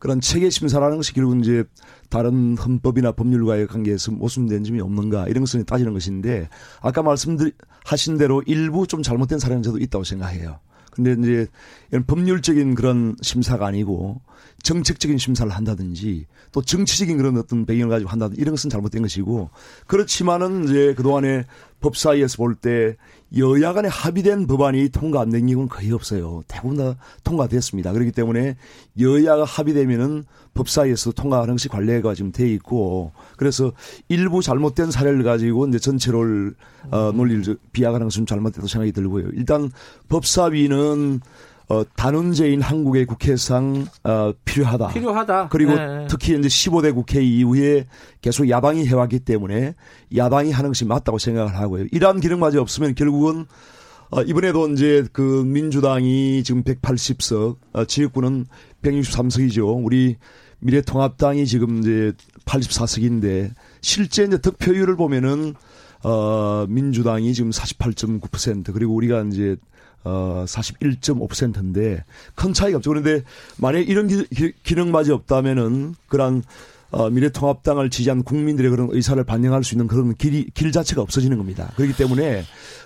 그런 체계 심사라는 것이 결국은 이제 다른 헌법이나 법률과의 관계에서 모순된 점이 없는가 이런 것을 따지는 것인데 아까 말씀하신 대로 일부 좀 잘못된 사례는 저도 있다고 생각해요. 근데 이제 이런 법률적인 그런 심사가 아니고 정책적인 심사를 한다든지 또 정치적인 그런 어떤 배경을 가지고 한다든지 이런 것은 잘못된 것이고 그렇지만은 이제 그동안에 법사위에서 볼 때 여야 간에 합의된 법안이 통과 안 된 경우는 거의 없어요. 대부분 다 통과됐습니다. 그렇기 때문에 여야가 합의되면은 법사위에서 통과하는 것이 관례가 지금 돼 있고 그래서 일부 잘못된 사례를 가지고 이제 전체를 어, 논리를 비하하는 것은 잘못됐다고 생각이 들고요. 일단 법사위는 어, 단원제인 한국의 국회상 어, 필요하다. 필요하다. 그리고 네. 특히 이제 15대 국회 이후에 계속 야당이 해왔기 때문에 야당이 하는 것이 맞다고 생각을 하고요. 이러한 기능마저 없으면 결국은 어, 이번에도 이제 그 민주당이 지금 180석, 어, 지역구는 163석이죠. 우리 미래통합당이 지금 이제 84석인데 실제 이제 득표율을 보면은 어, 민주당이 지금 48.9% 그리고 우리가 이제 어, 41.5%인데 큰 차이가 없죠. 그런데 만약 이런 기, 기, 능마저 없다면은 그런 어, 미래통합당을 지지한 국민들의 그런 의사를 반영할 수 있는 그런 길이, 길 자체가 없어지는 겁니다. 그렇기 때문에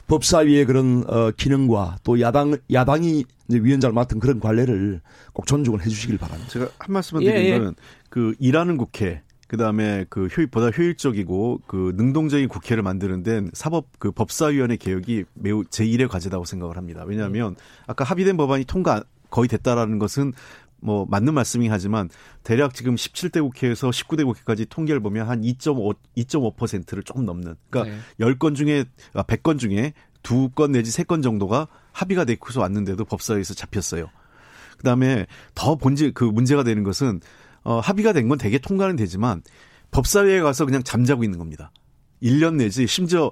법사위의 그런 어, 기능과 또 야당 야당이 이제 위원장을 맡은 그런 관례를 꼭 존중을 해주시길 바랍니다. 제가 한 말씀만 드리면 예, 예. 그 일하는 국회 그다음에 그 효율 보다 효율적이고 그 능동적인 국회를 만드는 데는 사법 그 법사위원회 개혁이 매우 제1의 과제라고 생각을 합니다. 왜냐하면 아까 합의된 법안이 통과 거의 됐다라는 것은 뭐 맞는 말씀이긴 하지만 대략 지금 17대 국회에서 19대 국회까지 통계를 보면 한 2.5 2.5%를 조금 넘는 그러니까 네. 10건 중에 아 100건 중에 두 건 내지 세 건 정도가 합의가 되고서 왔는데도 법사위에서 잡혔어요. 그다음에 더 본질 그 문제가 되는 것은 어, 합의가 된건 되게 통과는 되지만 법사위에 가서 그냥 잠자고 있는 겁니다. 1년 내지 심지어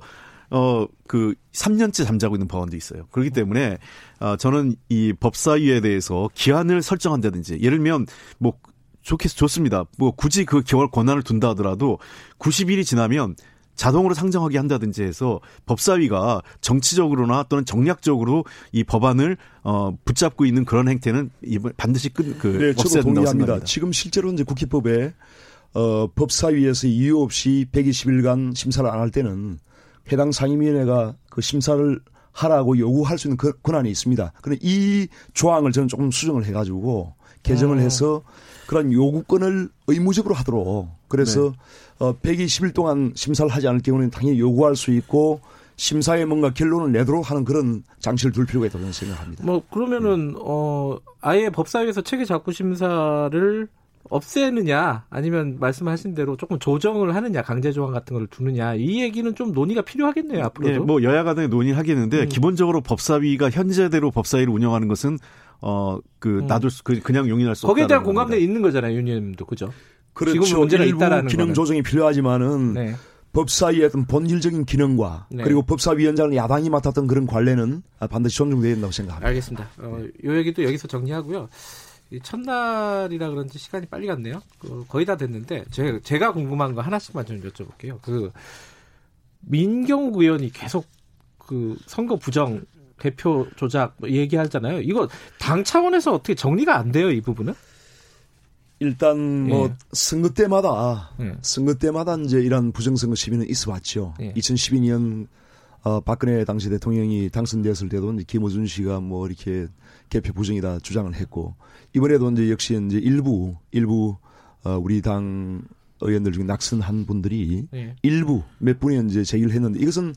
어, 그 3년째 잠자고 있는 법안도 있어요. 그렇기 때문에 어, 저는 이 법사위에 대해서 기한을 설정한다든지 예를 들면 뭐 좋겠 좋습니다. 뭐 굳이 그 개월 권한을 둔다 하더라도 90일이 지나면 자동으로 상정하게 한다든지 해서 법사위가 정치적으로나 또는 정략적으로 이 법안을 어 붙잡고 있는 그런 행태는 반드시 끝 그 네, 저도 동의합니다. 지금 실제로 이제 국회법에 어 법사위에서 이유 없이 120일간 심사를 안 할 때는 해당 상임위원회가 그 심사를 하라고 요구할 수 있는 그 권한이 있습니다. 그런데 이 조항을 저는 조금 수정을 해가지고 개정을 음. 해서 그런 요구권을 의무적으로 하도록 그래서 네. 어 120일 동안 심사를 하지 않을 경우는 당연히 요구할 수 있고 심사에 뭔가 결론을 내도록 하는 그런 장치를 둘 필요가 있다고 생각합니다. 뭐 그러면은 어 아예 법사위에서 체계 작구 심사를 없애느냐 아니면 말씀하신 대로 조금 조정을 하느냐 강제 조항 같은 걸 두느냐 이 얘기는 좀 논의가 필요하겠네요 앞으로도. 네, 뭐 여야 간에 논의하겠는데 음. 기본적으로 법사위가 현재대로 법사위를 운영하는 것은 어그 음. 놔둘 수 그, 그냥 용인할 수 거기에 대한 공감대 있는 거잖아요 윤님도 그죠? 그렇죠. 지금 문제가 있다라는 기능 거는. 조정이 필요하지만은 네. 법사위의 어떤 본질적인 기능과 네. 그리고 법사위원장을 야당이 맡았던 그런 관례는 반드시 존중돼야 된다고 생각합니다. 알겠습니다. 어, 요 얘기도 여기서 정리하고요. 첫날이라 그런지 시간이 빨리 갔네요. 그 거의 다 됐는데 제가, 제가 궁금한 거 하나씩만 좀 여쭤볼게요. 그 민경욱 의원이 계속 그 선거 부정 대표 조작 뭐 얘기하잖아요. 이거 당 차원에서 어떻게 정리가 안 돼요, 이 부분은? 일단 뭐 예. 선거 때마다 예. 선거 때마다 이제 이런 부정선거 시비는 있어왔죠. 예. 2012년 어, 박근혜 당시 대통령이 당선되었을 때도 이제 김호준 씨가 뭐 이렇게 개표 부정이다 주장을 했고 이번에도 이제 역시 이제 일부 일부 어, 우리 당 의원들 중에 낙선한 분들이 예. 일부 몇 분이 이제 제기를 했는데 이것은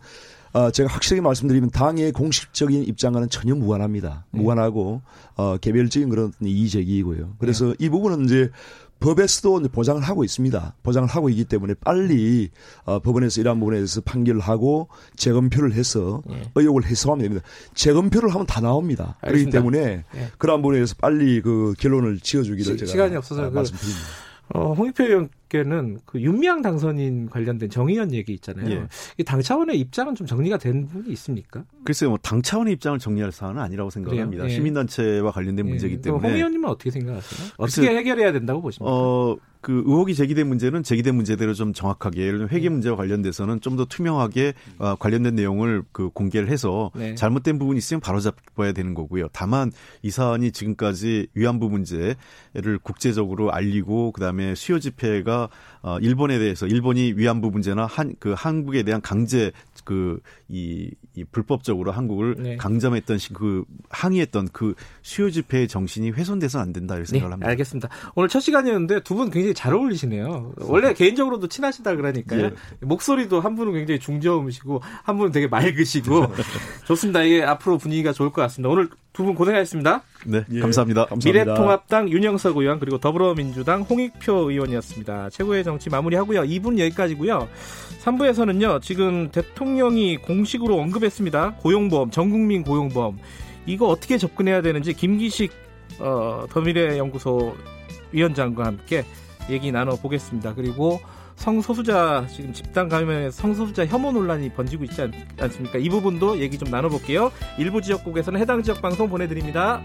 어, 제가 확실하게 말씀드리면 당의 공식적인 입장과는 전혀 무관합니다. 네. 무관하고 어, 개별적인 그런 이의 제기이고요. 그래서 네. 이 부분은 이제 법에서도 보장을 하고 있습니다. 보장을 하고 있기 때문에 빨리 어, 법원에서 이러한 부분에 대해서 판결을 하고 재검표를 해서 네. 의혹을 해소하면 됩니다. 재검표를 하면 다 나옵니다. 알겠습니다. 그렇기 때문에 네. 그러한 부분에 대해서 빨리 그 결론을 지어주기를 제가 시간이 없어서 그 말씀드립니다. 어, 홍익표 의원 께는 그 윤미향 당선인 관련된 정의연 얘기 있잖아요. 예. 이당 차원의 입장은 좀 정리가 된 부분이 있습니까? 글쎄요, 뭐 당 차원의 입장을 정리할 사안은 아니라고 생각합니다. 예. 시민단체와 관련된 예. 문제이기 때문에. 홍 의원님은 어떻게 생각하세요? 어떻게 해결해야 된다고 보십니까? 어, 그 의혹이 제기된 문제는 제기된 문제대로 좀 정확하게 예를 들면 회계 문제와 관련돼서는 좀 더 투명하게 어, 관련된 내용을 그 공개를 해서 네. 잘못된 부분이 있으면 바로 잡아야 되는 거고요. 다만 이 사안이 지금까지 위안부 문제를 국제적으로 알리고 그다음에 수요 집회가 어, 일본에 대해서 일본이 위안부 문제나 한 그 한국에 대한 강제 그 이 이 불법적으로 한국을 네. 강점했던 그 항의했던 그 수요 집회의 정신이 훼손돼서는 안 된다 이렇게 생각을 네, 합니다. 알겠습니다. 오늘 첫 시간이었는데 두 분 굉장히 잘 어울리시네요. 원래 개인적으로도 친하시다 그러니까요. 예. 목소리도 한 분은 굉장히 중저음이시고 한 분은 되게 맑으시고 [laughs] 좋습니다. 이게 앞으로 분위기가 좋을 것 같습니다. 오늘 두 분 고생하셨습니다. 네, 예. 감사합니다. 감사합니다. 미래통합당 윤영석 의원 그리고 더불어민주당 홍익표 의원이었습니다. 최고의 정치 마무리하고요. 2분 여기까지고요. 3부에서는요. 지금 대통령이 공식으로 언급했습니다. 고용보험, 전국민 고용보험. 이거 어떻게 접근해야 되는지 김기식 어, 더미래 연구소 위원장과 함께 얘기 나눠보겠습니다. 그리고 성소수자 지금 집단 감염에 성소수자 혐오 논란이 번지고 있지 않, 않습니까? 이 부분도 얘기 좀 나눠볼게요. 일부 지역국에서는 해당 지역 방송 보내드립니다.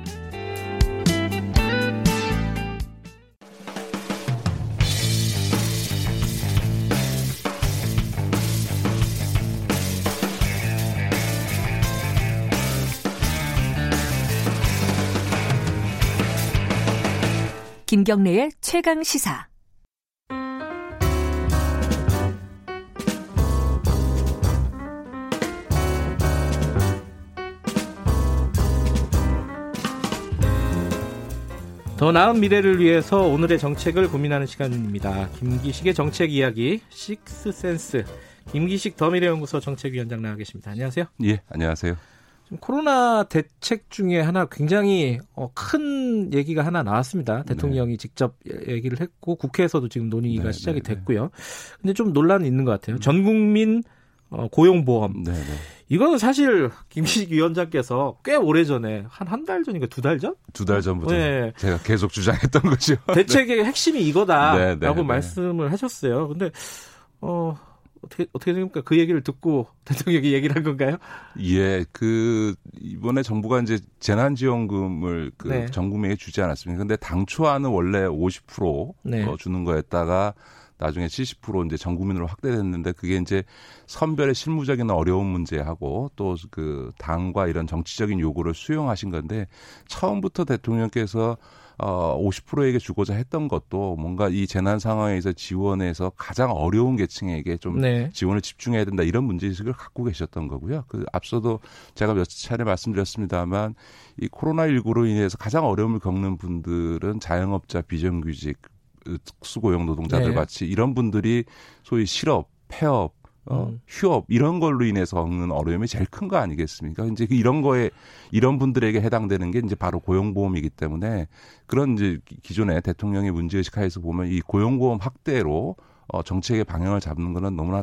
김경래의 최강 시사. 더 나은 미래를 위해서 오늘의 정책을 고민하는 시간입니다. 김기식의 정책 이야기 식스센스 김기식 더미래연구소 정책위원장 나와 계십니다. 안녕하세요. 예, 안녕하세요. 코로나 대책 중에 하나 굉장히 어, 큰 얘기가 하나 나왔습니다. 대통령이 네. 직접 얘기를 했고 국회에서도 지금 논의가 네, 시작이 네, 네. 됐고요. 근데 좀 논란이 있는 것 같아요. 전 국민 어, 고용보험. 네, 네. 이거는 사실 김식 위원장께서 꽤 오래 전에 한 한 달 전인가 두 달 전? 두 달 전부터 네. 제가 계속 주장했던 거죠. [laughs] 대책의 핵심이 이거다라고 말씀을 하셨어요. 근데 어 어떻게 어떻게 됩니까? 그 얘기를 듣고 [laughs] 대통령이 얘기를 한 건가요? 예, 그 이번에 정부가 이제 재난지원금을 그 네. 전 국민에게 주지 않았습니까? 근데 당초와는 원래 50% 네. 주는 거였다가 나중에 70% 이제 전 국민으로 확대됐는데 그게 이제 선별의 실무적인 어려운 문제하고 또 그 당과 이런 정치적인 요구를 수용하신 건데 처음부터 대통령께서 어 50%에게 주고자 했던 것도 뭔가 이 재난 상황에서 지원해서 가장 어려운 계층에게 좀 네. 지원을 집중해야 된다 이런 문제의식을 갖고 계셨던 거고요. 그 앞서도 제가 몇 차례 말씀드렸습니다만 이 코로나19로 인해서 가장 어려움을 겪는 분들은 자영업자, 비정규직, 특수고용 노동자들 네. 같이 이런 분들이 소위 실업, 폐업, 어, 음. 휴업 이런 걸로 인해서 겪는 어려움이 제일 큰 거 아니겠습니까? 이제 그 이런 거에 이런 분들에게 해당되는 게 이제 바로 고용보험이기 때문에 그런 이제 기존의 대통령의 문제의식 하에서 보면 이 고용보험 확대로 어, 정책의 방향을 잡는 거는 너무나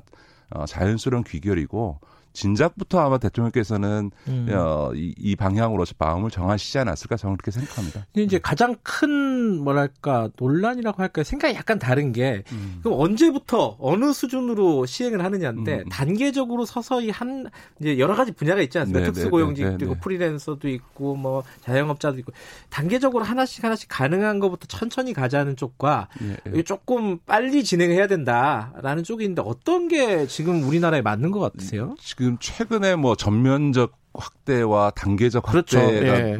어, 자연스러운 귀결이고 진작부터 아마 대통령께서는 음. 어, 이, 이 방향으로서 마음을 정하시지 않았을까 저는 그렇게 생각합니다. 근데 이제 가장 큰 뭐랄까 논란이라고 할까요? 생각이 약간 다른 게 음. 그럼 언제부터 어느 수준으로 시행을 하느냐인데 음. 단계적으로 서서히 한 이제 여러 가지 분야가 있지 않습니까? 네, 특수고용직도 네, 네, 있고 프리랜서도 있고 뭐 자영업자도 있고 단계적으로 하나씩 하나씩 가능한 것부터 천천히 가자는 쪽과 예, 예. 조금 빨리 진행해야 된다라는 쪽이 있는데 어떤 게 지금 우리나라에 맞는 것 같으세요? 지금 지금 최근에 뭐 전면적 확대와 단계적 그렇죠. 확대가 예.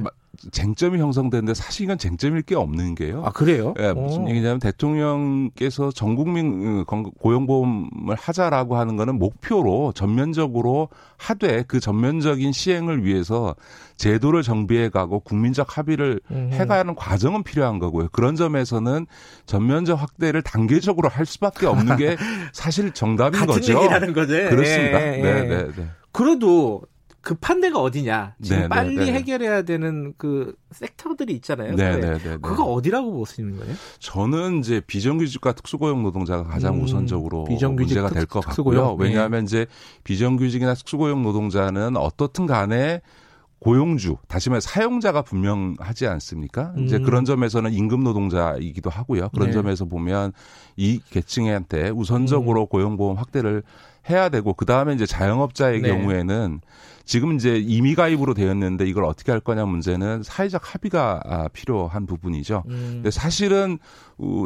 쟁점이 형성되는데 사실 이건 쟁점일 게 없는 게요. 아 그래요? 예, 무슨 얘기냐면 대통령께서 전 국민 어, 고용보험을 하자라고 하는 거는 목표로 전면적으로 하되 그 전면적인 시행을 위해서 제도를 정비해가고 국민적 합의를 음. 해가는 과정은 필요한 거고요. 그런 점에서는 전면적 확대를 단계적으로 할 수밖에 없는 게 [laughs] 사실 정답인 같은 거죠. 얘기라는 거죠. 그렇습니다. 예, 예. 네, 네, 네. 그래도 급한 데가 어디냐? 지금 네, 네 빨리 네, 해결해야 되는 그 섹터들이 있잖아요. 네, 네, 네, 그거 어디라고 보시는 거예요? 저는 이제 비정규직과 특수고용 노동자가 가장 음, 우선적으로 비정규직, 문제가 될 것 같고요. 왜냐하면 이제 비정규직이나 특수고용 노동자는 어떻든 간에 고용주, 다시 말해 사용자가 분명하지 않습니까? 음. 이제 그런 점에서는 임금 노동자이기도 하고요. 그런 네. 점에서 보면 이 계층한테 우선적으로 음. 고용보험 확대를 해야 되고 그 다음에 이제 자영업자의 네. 경우에는 지금 이제 임의 가입으로 되었는데 이걸 어떻게 할 거냐 문제는 사회적 합의가 아, 필요한 부분이죠. 음. 근데 사실은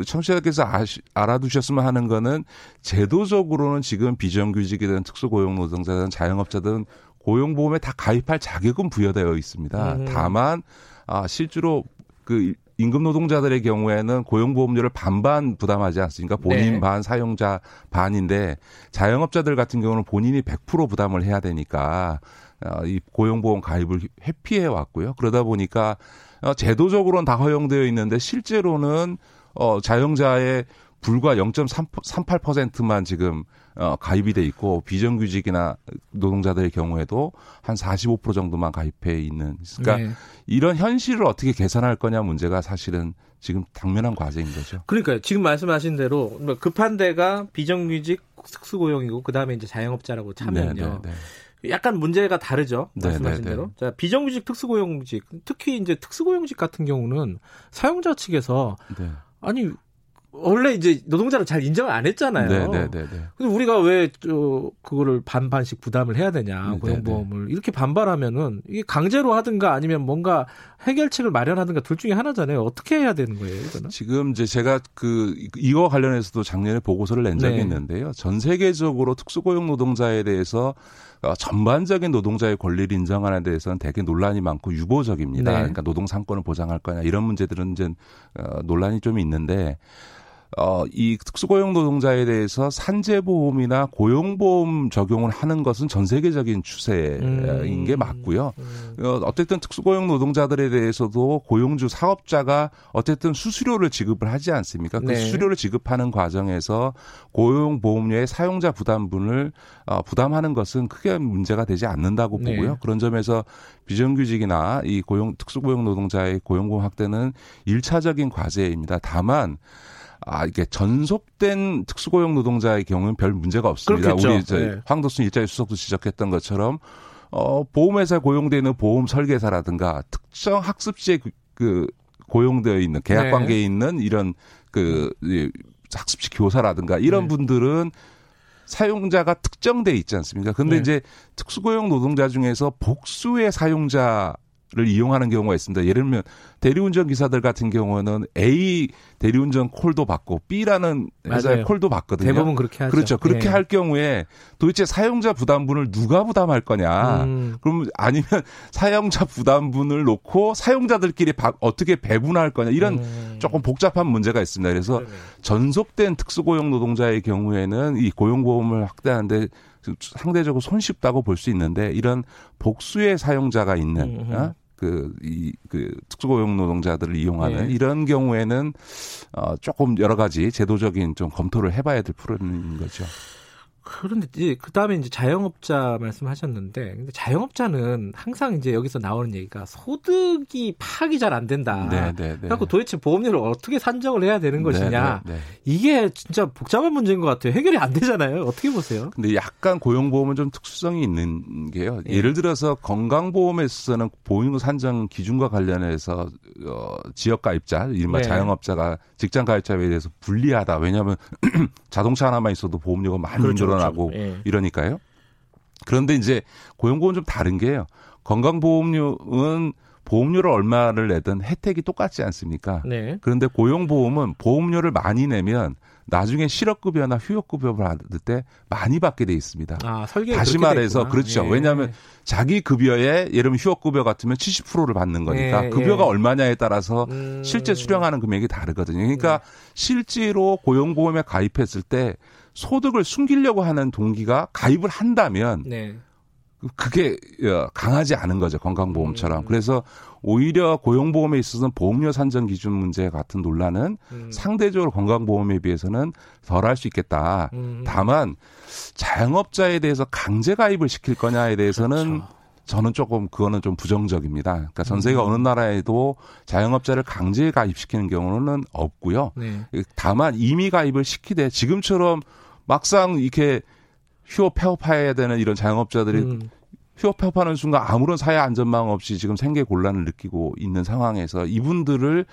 청취자께서 아시, 알아두셨으면 하는 거는 제도적으로는 지금 비정규직이든 특수고용 노동자든 자영업자든 고용보험에 다 가입할 자격은 부여되어 있습니다. 음. 다만 아 실제로 그 임금 노동자들의 경우에는 고용보험료를 반반 부담하지 않습니까? 본인 네. 반, 사용자 반인데 자영업자들 같은 경우는 본인이 100% 부담을 해야 되니까 어, 이 고용보험 가입을 회피해 왔고요. 그러다 보니까 어, 제도적으로는 다 허용되어 있는데 실제로는 어, 자영자의 불과 0.38%만 지금 어, 가입이 돼 있고 비정규직이나 노동자들의 경우에도 한 45% 정도만 가입해 있는. 그러니까 네. 이런 현실을 어떻게 계산할 거냐 문제가 사실은 지금 당면한 과제인 거죠. 그러니까 지금 말씀하신 대로 뭐 급한 데가 비정규직 특수고용이고 그다음에 이제 자영업자라고 차면요. 네, 네, 네. 약간 문제가 다르죠. 네, 말씀하신 대로. 자, 비정규직 특수고용직, 특히 이제 특수고용직 같은 경우는 사용자 측에서 아니 원래 이제 노동자를 잘 인정을 안 했잖아요. 네네네. 네, 네, 네. 근데 우리가 왜 저 그거를 반반씩 부담을 해야 되냐 고용보험을 이렇게 반발하면은 이게 강제로 하든가 아니면 뭔가 해결책을 마련하든가 둘 중에 하나잖아요. 어떻게 해야 되는 거예요, 이거는? 지금 이제 제가 그 이거 관련해서도 작년에 보고서를 낸 적이 네. 있는데요. 전 세계적으로 특수고용 노동자에 대해서 어, 전반적인 노동자의 권리를 인정하는 데 대해서는 되게 논란이 많고 유보적입니다. 네. 그러니까 노동 상권을 보장할 거냐 이런 문제들은 이제 어, 논란이 좀 있는데 어, 이 특수고용 노동자에 대해서 산재보험이나 고용보험 적용을 하는 것은 전 세계적인 추세인 음. 게 맞고요. 음. 어, 어쨌든 특수고용 노동자들에 대해서도 고용주 사업자가 어쨌든 수수료를 지급을 하지 않습니까? 그 네. 수수료를 지급하는 과정에서 고용보험료의 사용자 부담분을 어, 부담하는 것은 크게 문제가 되지 않는다고 네. 보고요. 그런 점에서 비정규직이나 이 고용 특수고용 노동자의 고용보험 확대는 일차적인 과제입니다. 다만 아, 이게 전속된 특수고용 노동자의 경우는 별 문제가 없습니다. 그렇겠죠. 우리 이제 네. 황도순 일자리 수석도 지적했던 것처럼 어, 보험회사에 고용되는 보험 설계사라든가 특정 학습지에 그, 그 고용되어 있는 계약 네. 관계에 있는 이런 그 학습지 교사라든가 이런 네. 분들은 사용자가 특정돼 있지 않습니까? 근데 네. 이제 특수고용 노동자 중에서 복수의 사용자 를 이용하는 경우가 있습니다. 예를 들면 대리운전 기사들 같은 경우는 A 대리운전 콜도 받고 B라는 회사의 맞아요. 콜도 받거든요. 대부분 그렇게 하죠. 그렇죠. 그렇게 네. 할 경우에 도대체 사용자 부담분을 누가 부담할 거냐? 음. 그럼 아니면 [laughs] 사용자 부담분을 놓고 사용자들끼리 바, 어떻게 배분할 거냐? 이런 음. 조금 복잡한 문제가 있습니다. 그래서 네 전속된 특수고용 노동자의 경우에는 이 고용보험을 확대하는데 상대적으로 손쉽다고 볼 수 있는데 이런 복수의 사용자가 있는 어? 그, 이, 그, 특수고용 노동자들을 이용하는 네. 이런 경우에는 어, 조금 여러 가지 제도적인 좀 검토를 해봐야 될 부분인 거죠. 그런데 이제 그 다음에 이제 자영업자 말씀하셨는데, 근데 자영업자는 항상 이제 여기서 나오는 얘기가 소득이 파악이 잘 안 된다. 네, 네, 네. 그래서 도대체 보험료를 어떻게 산정을 해야 되는 것이냐. 네, 네, 네, 이게 진짜 복잡한 문제인 것 같아요. 해결이 안 되잖아요. 어떻게 보세요? 근데 약간 고용보험은 좀 특수성이 있는 게요. 예. 를 들어서 건강보험에 있어서는 보험료 산정 기준과 관련해서 어, 지역 가입자, 이른바 자영업자가 직장 가입자에 대해서 불리하다. 왜냐하면 [clears throat] 자동차 하나만 있어도 보험료가 많이 그렇죠. 늘어나고 그렇죠. 예. 이러니까요. 그런데 이제 고용보험 좀 다른 게요. 건강보험료는 보험료를 얼마를 내든 혜택이 똑같지 않습니까? 네. 그런데 고용보험은 보험료를 많이 내면 나중에 실업급여나 휴업급여 를 받을 때 많이 받게 돼 있습니다. 아, 다시 말해서 그렇죠. 예. 왜냐하면 자기 급여에 예를 들면 휴업급여 같으면 70%를 받는 거니까 예. 급여가 예. 얼마냐에 따라서 음. 실제 수령하는 금액이 다르거든요. 그러니까 네. 실제로 고용보험에 가입했을 때 소득을 숨기려고 하는 동기가 가입을 한다면 네. 그게 어, 강하지 않은 거죠 건강보험처럼. 음. 그래서 오히려 고용보험에 있어서는 보험료 산정 기준 문제 같은 논란은 음. 상대적으로 건강보험에 비해서는 덜 할 수 있겠다. 음. 다만 자영업자에 대해서 강제 가입을 시킬 거냐에 대해서는 그렇죠. 저는 조금 그거는 좀 부정적입니다. 그러니까 전 세계 음. 어느 나라에도 자영업자를 강제 가입시키는 경우는 없고요. 네. 다만 이미 가입을 시키되 지금처럼 막상 이렇게 휴업 폐업해야 되는 이런 자영업자들이 음. 휴업하는 순간 아무런 사회 안전망 없이 지금 생계 곤란을 느끼고 있는 상황에서 이분들을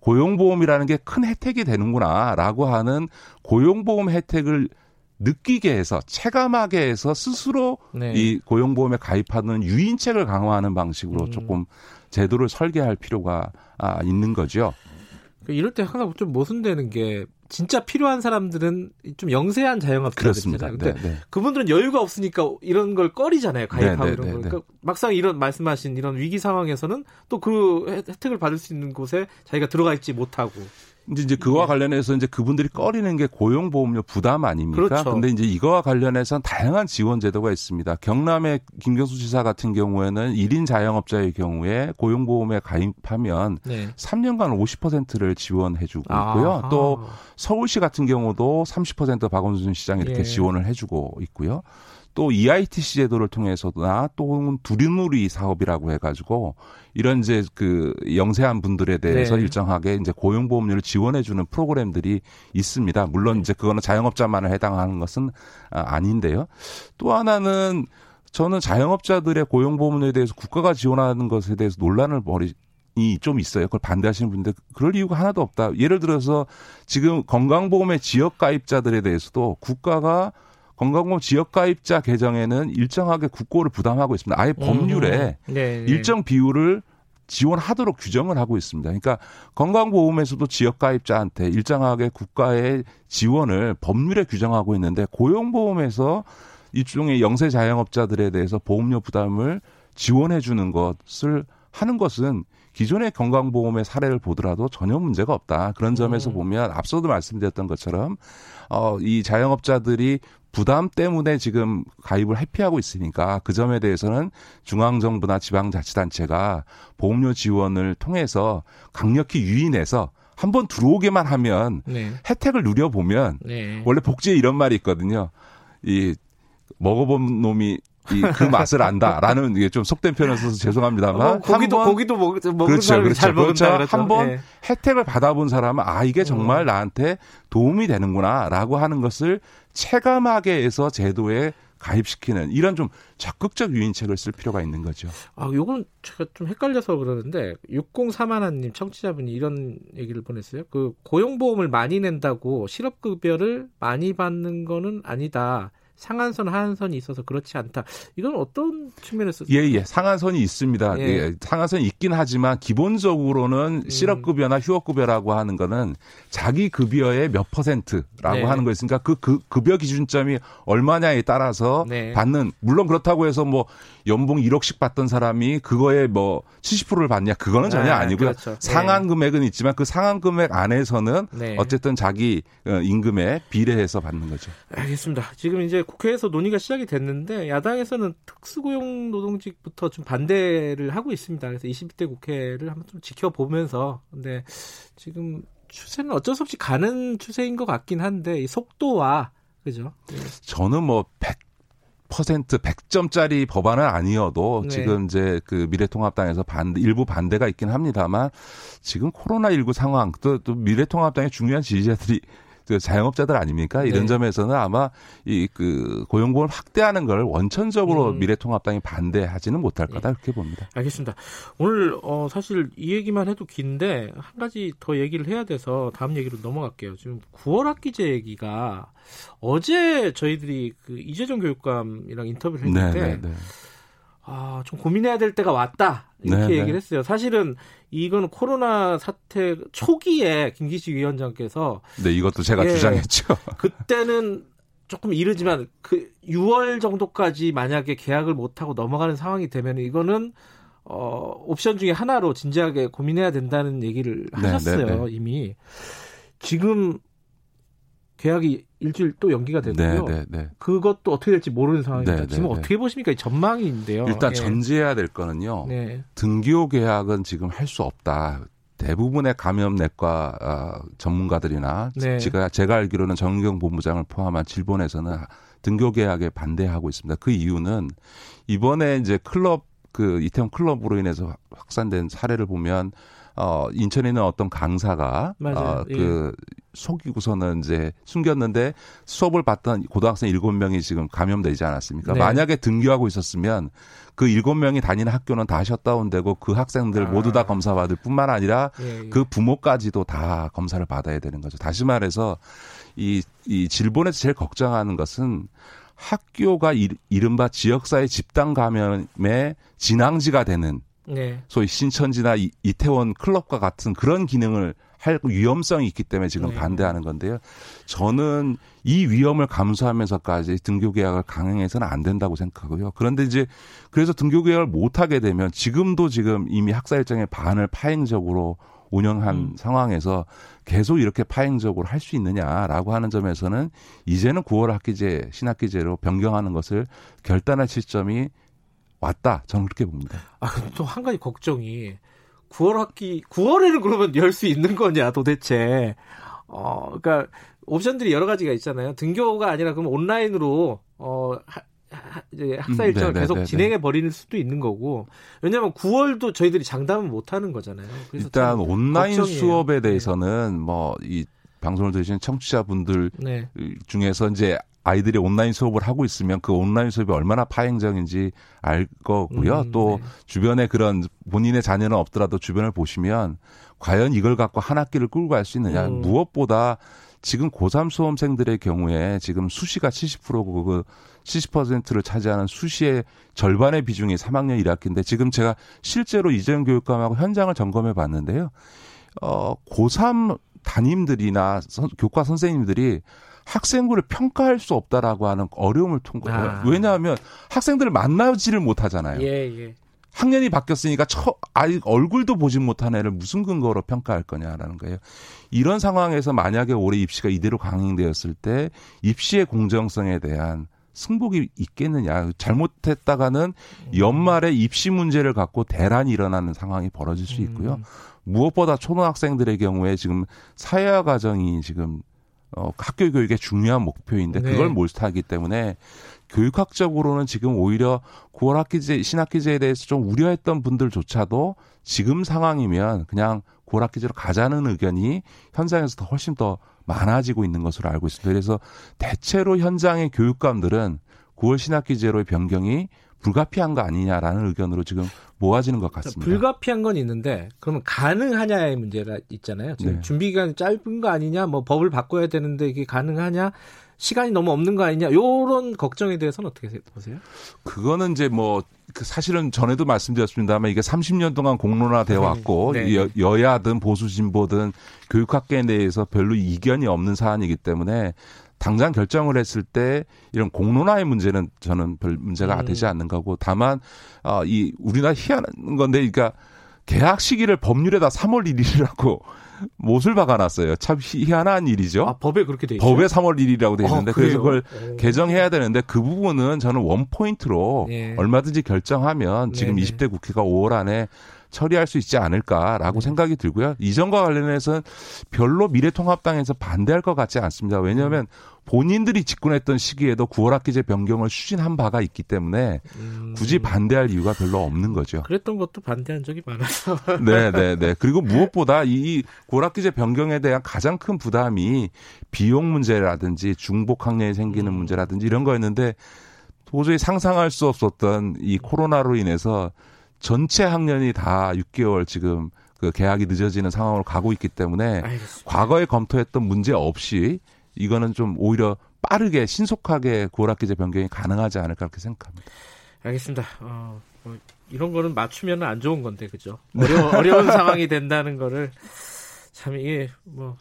고용보험이라는 게 큰 혜택이 되는구나라고 하는 고용보험 혜택을 느끼게 해서 체감하게 해서 스스로 네. 이 고용보험에 가입하는 유인책을 강화하는 방식으로 음. 조금 제도를 설계할 필요가 아, 있는 거죠. 그러니까 이럴 때 항상 좀 모순되는 게 진짜 필요한 사람들은 좀 영세한 자영업자들이잖아요. 근데 네, 네. 그분들은 여유가 없으니까 이런 걸 꺼리잖아요. 가입하고 네, 네 이런 네, 걸. 네. 그러니까 막상 이런 말씀하신 이런 위기 상황에서는 또 그 혜택을 받을 수 있는 곳에 자기가 들어가 있지 못하고 이제 이제 그와 관련해서 이제 그분들이 꺼리는 게 고용보험료 부담 아닙니까? 그렇죠. 근데 이제 이거와 관련해서는 다양한 지원 제도가 있습니다. 경남의 김경수 지사 같은 경우에는 1인 자영업자의 경우에 고용보험에 가입하면 네. 3년간 50%를 지원해 주고 있고요. 아하. 또 서울시 같은 경우도 30% 박원순 시장이 이렇게 예. 지원을 해 주고 있고요. 또 EITC 제도를 통해서나 또 두리누리 사업이라고 해가지고 이런 이제 그 영세한 분들에 대해서 네. 일정하게 이제 고용보험료를 지원해주는 프로그램들이 있습니다. 물론 이제 그거는 자영업자만을 해당하는 것은 아, 아닌데요. 또 하나는 저는 자영업자들의 고용보험료에 대해서 국가가 지원하는 것에 대해서 논란을 벌이 이좀 있어요. 그걸 반대하시는 분들 그럴 이유가 하나도 없다. 예를 들어서 지금 건강보험의 지역 가입자들에 대해서도 국가가 건강보험 지역가입자 개정에는 일정하게 국고를 부담하고 있습니다. 아예 법률에 음. 네, 네. 일정 비율을 지원하도록 규정을 하고 있습니다. 그러니까 건강보험에서도 지역가입자한테 일정하게 국가의 지원을 법률에 규정하고 있는데 고용보험에서 일종의 영세 자영업자들에 대해서 보험료 부담을 지원해 주는 것을 하는 것은 기존의 건강보험의 사례를 보더라도 전혀 문제가 없다. 그런 점에서 음. 보면 앞서도 말씀드렸던 것처럼 어, 이 자영업자들이 부담 때문에 지금 가입을 회피하고 있으니까 그 점에 대해서는 중앙정부나 지방자치단체가 보험료 지원을 통해서 강력히 유인해서 한번 들어오게만 하면 네. 혜택을 누려보면 네. 원래 복지에 이런 말이 있거든요. 이 먹어본 놈이 이 그 맛을 안다라는 이게 좀 속된 표현을 써서 죄송합니다만 어, 고기도 번, 고기도 먹, 먹는 그렇죠, 사람이 그렇죠, 잘 그렇죠. 그렇죠. 한번 네. 혜택을 받아본 사람은 아 이게 정말 음. 나한테 도움이 되는구나라고 하는 것을 체감하게 해서 제도에 가입시키는 이런 좀 적극적 유인책을 쓸 필요가 있는 거죠. 아, 요건 제가 좀 헷갈려서 그러는데 6031님 청취자분이 이런 얘기를 보냈어요. 그 고용보험을 많이 낸다고 실업급여를 많이 받는 거는 아니다. 상한선 하한선이 있어서 그렇지 않다. 이건 어떤 측면에서? 예, 예. 상한선이 있습니다. 예. 예. 상한선이 있긴 하지만 기본적으로는 음. 실업급여나 휴업급여라고 하는 거는 자기 급여의 몇 퍼센트라고 네. 하는 거 있으니까 그, 그 급여 기준점이 얼마냐에 따라서 네. 받는 물론 그렇다고 해서 뭐 연봉 1억씩 받던 사람이 그거에 뭐 70%를 받냐 그거는 전혀 아, 니고요 그렇죠. 상한 네. 금액은 있지만 그 상한 금액 안에서는 네. 어쨌든 자기 어, 임금에 비례해서 받는 거죠. 알겠습니다. 지금 이제 국회에서 논의가 시작이 됐는데 야당에서는 특수고용 노동직부터 좀 반대를 하고 있습니다. 그래서 21대 국회를 한번 좀 지켜보면서 근데 지금 추세는 어쩔 수 없이 가는 추세인 것 같긴 한데 이 속도와 그죠? 저는 뭐 100. 퍼센트 100점짜리 법안은 아니어도 네. 지금 이제 그 미래통합당에서 반대 일부 반대가 있긴 합니다만 지금 코로나 19 상황 또, 또 미래통합당의 중요한 지지자들이 그 자영업자들 아닙니까? 이런 네. 점에서는 아마 이 그 고용보험을 확대하는 걸 원천적으로 음. 미래통합당이 반대하지는 못할 거다 네. 그렇게 봅니다. 알겠습니다. 오늘 어 사실 이 얘기만 해도 긴데 한 가지 더 얘기를 해야 돼서 다음 얘기로 넘어갈게요. 지금 9월 학기제 얘기가 어제 저희들이 그 이재정 교육감이랑 인터뷰를 했는데 네, 네, 네. 아, 좀 고민해야 될 때가 왔다. 이렇게 네네. 얘기를 했어요. 사실은 이건 코로나 사태 초기에 김기식 위원장께서 네, 이것도 제가 예, 주장했죠. [laughs] 그때는 조금 이르지만 그 6월 정도까지 만약에 계약을 못 하고 넘어가는 상황이 되면 이거는 어 옵션 중에 하나로 진지하게 고민해야 된다는 얘기를 하셨어요, 네네. 이미. 지금 계약이 일주일 또 연기가 되고요. 네, 네, 네. 그것도 어떻게 될지 모르는 상황입니다. 네, 네 지금 네. 어떻게 보십니까? 전망인데요. 일단 예. 전제해야 될 거는요. 네. 등기호 계약은 지금 할 수 없다. 대부분의 감염내과 어, 전문가들이나 제가 제가 알기로는 정경 본부장을 포함한 질본에서는 등교 계약에 반대하고 있습니다. 그 이유는 이번에 이제 클럽 그 이태원 클럽으로 인해서 확산된 사례를 보면 어, 인천에 있는 어떤 강사가 어, 그 예. 속이고서는 이제 숨겼는데 수업을 받던 고등학생 일곱 명이 지금 감염되지 않았습니까? 네. 만약에 등교하고 있었으면 그 일곱 명이 다니는 학교는 다 셧다운되고 그 학생들 아. 모두 다 검사 받을 뿐만 아니라 예, 예. 그 부모까지도 다 검사를 받아야 되는 거죠. 다시 말해서 이, 이 질본에서 제일 걱정하는 것은 학교가 이, 이른바 지역사회 집단 감염의 진앙지가 되는 네. 소위 신천지나 이, 태원 클럽과 같은 그런 기능을 할 위험성이 있기 때문에 지금 네. 반대하는 건데요. 저는 이 위험을 감수하면서까지 등교 계약을 강행해서는 안 된다고 생각하고요. 그런데 이제 그래서 등교 계약을 못 하게 되면 지금도 지금 이미 학사 일정의 반을 파행적으로 운영한 음. 상황에서 계속 이렇게 파행적으로 할 수 있느냐라고 하는 점에서는 이제는 9월 학기제 신학기제로 변경하는 것을 결단할 시점이 왔다. 저는 그렇게 봅니다. 아, 또 한 가지 걱정이 9월 학기 9월에는 그러면 열 수 있는 거냐 도대체. 어, 그러니까 옵션들이 여러 가지가 있잖아요. 등교가 아니라 그럼 온라인으로 어 하, 하, 이제 학사 음, 일정을 음, 계속 진행해 버리는 수도 있는 거고. 왜냐하면 9월도 저희들이 장담은 못 하는 거잖아요. 일단 온라인 걱정이에요. 수업에 대해서는 네. 뭐이 방송을 들으시는 청취자분들 네. 중에서 이제 아이들이 온라인 수업을 하고 있으면 그 온라인 수업이 얼마나 파행적인지 알 거고요. 음, 또 네. 주변에 그런 본인의 자녀는 없더라도 주변을 보시면 과연 이걸 갖고 한 학기를 끌고 갈 수 있느냐. 음. 무엇보다 지금 고3 수험생들의 경우에 지금 수시가 70%고 그 70%를 차지하는 수시의 절반의 비중이 3학년 1학기인데 지금 제가 실제로 이재용 교육감하고 현장을 점검해 봤는데요. 어, 고3 담임들이나 선, 교과 선생님들이 학생부를 평가할 수 없다라고 하는 어려움을 통과해요. 아. 왜냐하면 학생들을 만나지를 못하잖아요. 예, 예. 학년이 바뀌었으니까 처, 아이 얼굴도 보지 못한 애를 무슨 근거로 평가할 거냐라는 거예요. 이런 상황에서 만약에 올해 입시가 이대로 강행되었을 때 입시의 공정성에 대한 승복이 있겠느냐. 잘못했다가는 연말에 입시 문제를 갖고 대란이 일어나는 상황이 벌어질 수 있고요. 음. 무엇보다 초등학생들의 경우에 지금 사회화 과정이 지금 어, 학교 교육의 중요한 목표인데 네. 그걸 몰수하기 때문에 교육학적으로는 지금 오히려 9월 학기제 신학기제에 대해서 좀 우려했던 분들조차도 지금 상황이면 그냥 9월 학기제로 가자는 의견이 현장에서 더 훨씬 더 많아지고 있는 것으로 알고 있습니다. 그래서 대체로 현장의 교육감들은 9월 신학기제로의 변경이 불가피한 거 아니냐라는 의견으로 지금 모아지는 것 같습니다. 불가피한 건 있는데 그러면 가능하냐의 문제가 있잖아요. 지금 네. 준비 기간이 짧은 거 아니냐, 뭐 법을 바꿔야 되는데 이게 가능하냐, 시간이 너무 없는 거 아니냐, 요런 걱정에 대해서는 어떻게 보세요? 그거는 이제 뭐그 사실은 전에도 말씀드렸습니다만 이게 30년 동안 공론화되어 네. 왔고 네. 여, 여야든 보수 진보든 교육학계에 대해서 별로 이견이 없는 사안이기 때문에 당장 결정을 했을 때 이런 공론화의 문제는 저는 별 문제가 음. 되지 않는 거고 다만 어, 이 우리나라 희한한 건데 그러니까 계약 시기를 법률에다 3월 1일이라고 [laughs] 못을 박아놨어요. 참 희한한 일이죠. 아, 법에 그렇게 돼 있죠. 법에 3월 1일이라고 돼 있는데 아, 그래서 그걸 오. 개정해야 되는데 그 부분은 저는 원 포인트로 네. 얼마든지 결정하면 지금 네네. 20대 국회가 5월 안에 처리할 수 있지 않을까라고 네. 생각이 들고요. 이전과 관련해서는 별로 미래통합당에서 반대할 것 같지 않습니다. 왜냐하면 본인들이 집권했던 시기에도 9월 학기제 변경을 추진한 바가 있기 때문에 음. 굳이 반대할 이유가 별로 없는 거죠. 그랬던 것도 반대한 적이 많아서. [laughs] 네, 네, 네. 그리고 무엇보다 이 9월 학기제 변경에 대한 가장 큰 부담이 비용 문제라든지 중복 학년이 생기는 음. 문제라든지 이런 거였는데 도저히 상상할 수 없었던 이 코로나로 인해서 전체 학년이 다 6개월 지금 그 계약이 늦어지는 상황으로 가고 있기 때문에 알겠습니다. 과거에 검토했던 문제 없이 이거는 좀 오히려 빠르게 신속하게 9월 학기제 변경이 가능하지 않을까 그렇게 생각합니다. 알겠습니다. 어, 뭐 이런 거는 맞추면 안 좋은 건데 그죠? 어려 [laughs] 어려운 상황이 된다는 거를 참 이게 뭐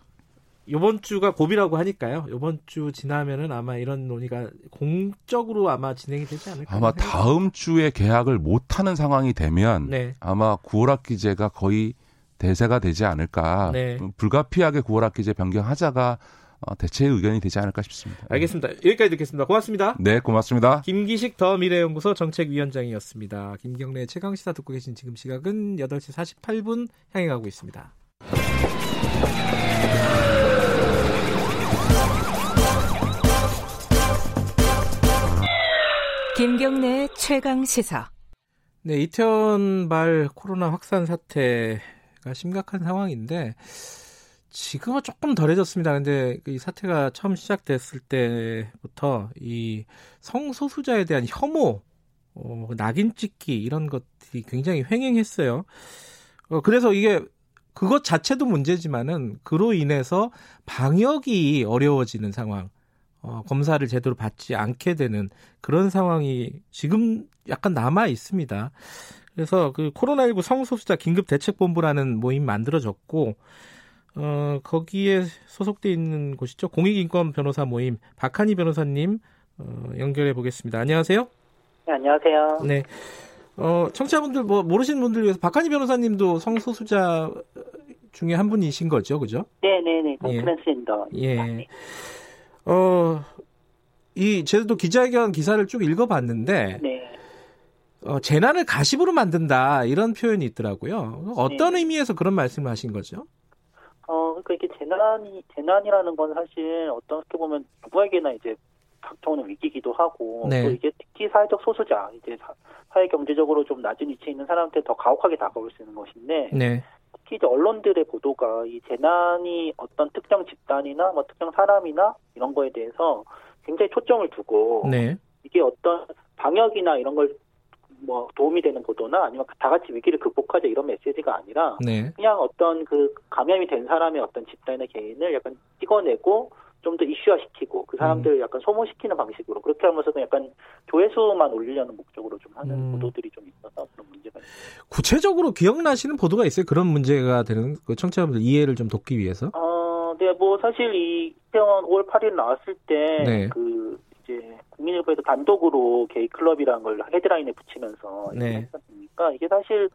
요번 주가 고비라고 하니까요. 요번 주 지나면은 아마 이런 논의가 공적으로 아마 진행이 되지 않을까. 아마 다음 주에 계약을 못 하는 상황이 되면 네. 아마 9월 학기제가 거의 대세가 되지 않을까. 네. 불가피하게 9월 학기제 변경하자가 어, 대체 의견이 되지 않을까 싶습니다. 알겠습니다. 여기까지 듣겠습니다. 고맙습니다. 네, 고맙습니다. 김기식 더 미래연구소 정책위원장이었습니다. 김경래 최강 시사 듣고 계신 지금 시각은 8시 48분 향해 가고 있습니다. 김경래 최강 시사. 네, 이태원 발 코로나 확산 사태 그러니까 심각한 상황인데 지금은 조금 덜해졌습니다. 근데 이 사태가 처음 시작됐을 때부터 이 성소수자에 대한 혐오, 어, 낙인 찍기 이런 것들이 굉장히 횡행했어요. 어, 그래서 이게 그것 자체도 문제지만은 그로 인해서 방역이 어려워지는 상황, 어, 검사를 제대로 받지 않게 되는 그런 상황이 지금 약간 남아 있습니다. 그래서 그 코로나19 성소수자 긴급대책본부라는 모임 만들어졌고, 어, 거기에 소속돼 있는 곳이죠. 공익인권 변호사 모임 박한희 변호사님 어, 연결해 보겠습니다. 안녕하세요. 네, 안녕하세요. 네. 어, 청취자분들 뭐 모르시는 분들 위해서 박한희 변호사님도 성소수자 중에 한 분이신 거죠, 그죠? 네, 네, 네. 트랜스젠더. 예. 예. 어, 이 제도 기자회견 기사를 쭉 읽어봤는데, 네. 어, 재난을 가십으로 만든다 이런 표현이 있더라고요. 어떤 네. 의미에서 그런 말씀을 하신 거죠? 어, 그러니까 이게 재난이 재난이라는 건 사실 어떻게 보면 누구에게나 이제 닥쳐오는 위기기도 하고 네. 또 이게 특히 사회적 소수자 이제 사회 경제적으로 좀 낮은 위치에 있는 사람한테 더 가혹하게 다가올 수 있는 것인데 네. 특히 이제 언론들의 보도가 이 재난이 어떤 특정 집단이나 뭐 특정 사람이나 이런 거에 대해서 굉장히 초점을 두고 네. 이게 어떤 방역이나 이런 걸 뭐 도움이 되는 보도나 아니면 다 같이 위기를 극복하자 이런 메시지가 아니라 네. 그냥 어떤 그 감염이 된 사람의 어떤 집단의 개인을 약간 찍어내고 좀 더 이슈화시키고 그 사람들을 음. 약간 소모시키는 방식으로 그렇게 하면서 약간 조회수만 올리려는 목적으로 좀 하는 음. 보도들이 좀 있어서 그런 문제가 있습니다. 구체적으로 기억나시는 보도가 있어요? 그런 문제가 되는 그 청취자분들 이해를 좀 돕기 위해서? 어, 네, 뭐 사실 이 태원 5월 8일 나왔을 때그 네. 그 이제 국민일보에서 단독으로 게이 클럽이라는 걸 헤드라인에 붙이면서 네. 했었으니까 이게 사실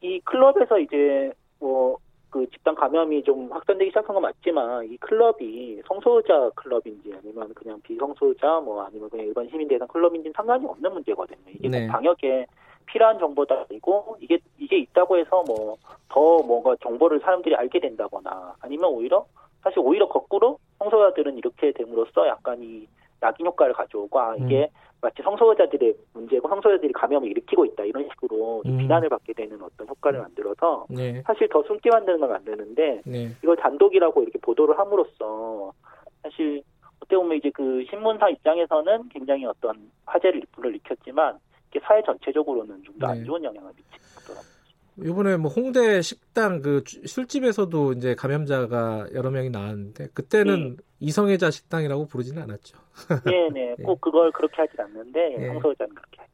이 클럽에서 이제 뭐 그 집단 감염이 좀 확산되기 시작한 건 맞지만 이 클럽이 성소자 클럽인지 아니면 그냥 비성소자 뭐 아니면 그냥 일반 시민대에 대한 클럽인지는 상관이 없는 문제거든요. 이게 네. 방역에 필요한 정보도 아니고 이게 이게 있다고 해서 뭐 더 뭔가 정보를 사람들이 알게 된다거나 아니면 오히려 사실 오히려 거꾸로 성소자들은 이렇게 됨으로써 약간 이 낙인 효과를 가져오고 아, 이게 음. 마치 성소자들의 문제고 성소자들이 감염을 일으키고 있다 이런 식으로 음. 비난을 받게 되는 어떤 효과를 만들어서 네. 사실 더 숨게 만드는 걸 만드는데 네. 이걸 단독이라고 이렇게 보도를 함으로써 사실 어떻게 보면 이제 그 신문사 입장에서는 굉장히 어떤 화제를 불러일으켰지만 사회 전체적으로는 좀 더안 네. 좋은 영향을 미치더라고 요. 이번에 뭐 홍대 식당 그 술집에서도 이제 감염자가 여러 명이 나왔는데 그때는 네. 이성애자 식당이라고 부르지는 않았죠. [laughs] 네네 네. 꼭 네. 그걸 그렇게 하진 않는데 네. 성소자는 그렇게 하죠.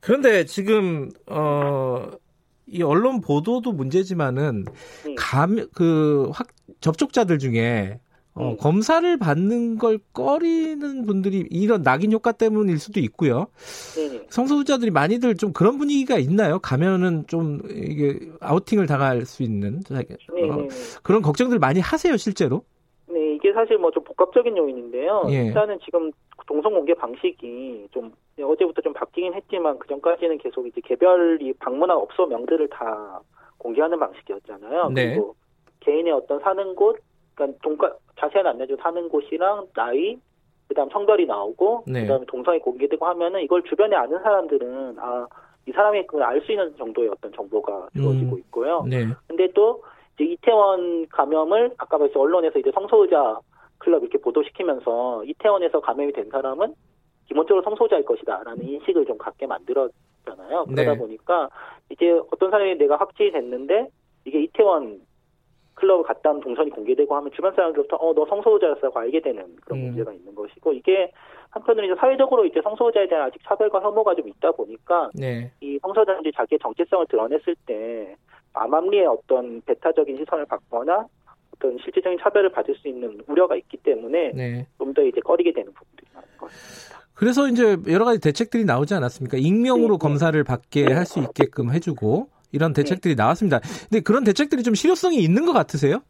그런데 지금 어 이 언론 보도도 문제지만은 네. 감그 확 접촉자들 중에 어, 음. 검사를 받는 걸 꺼리는 분들이 이런 낙인 효과 때문일 수도 있고요. 네네. 성소수자들이 많이들 좀 그런 분위기가 있나요? 가면은 좀 이게 아우팅을 당할 수 있는 어, 그런 걱정들 많이 하세요, 실제로? 네, 이게 사실 뭐 좀 복합적인 요인인데요. 예. 일단은 지금 동선 공개 방식이 좀 어제부터 좀 바뀌긴 했지만 그 전까지는 계속 이제 개별이 방문한 업소 명들을 다 공개하는 방식이었잖아요. 네. 그리고 개인의 어떤 사는 곳, 그러니까 돈가 자세한 안내죠 사는 곳이랑 나이, 그다음 성별이 나오고 네. 그다음에 동선이 공개되고 하면은 이걸 주변에 아는 사람들은 아 이 사람의 그걸 알 수 있는 정도의 어떤 정보가 주어지고 음. 있고요. 네. 근데 또 이제 이태원 감염을 아까 말씀 언론에서 이제 성소유자 클럽 이렇게 보도시키면서 이태원에서 감염이 된 사람은 기본적으로 성소자일 것이다라는 인식을 좀 갖게 만들었잖아요. 그러다 네. 보니까 이제 어떤 사람이 내가 확진이 됐는데 이게 이태원 클럽을 갔다 온 동선이 공개되고 하면 주변 사람들부터 어 너 성소자였다고 알게 되는 그런 음. 문제가 있는 것이고 이게 한편으로 이제 사회적으로 이제 성소자에 대한 아직 차별과 혐오가 좀 있다 보니까 네. 이 성소자들이 자기의 정체성을 드러냈을 때 암암리의 어떤 배타적인 시선을 받거나 어떤 실질적인 차별을 받을 수 있는 우려가 있기 때문에 네. 좀더 이제 꺼리게 되는 부분들이 많은 것 같습니다. 그래서 이제 여러 가지 대책들이 나오지 않았습니까? 익명으로 네, 네. 검사를 받게 할 수 있게끔 해주고 이런 네. 대책들이 나왔습니다. 근데 그런 대책들이 좀 실효성이 있는 것 같으세요?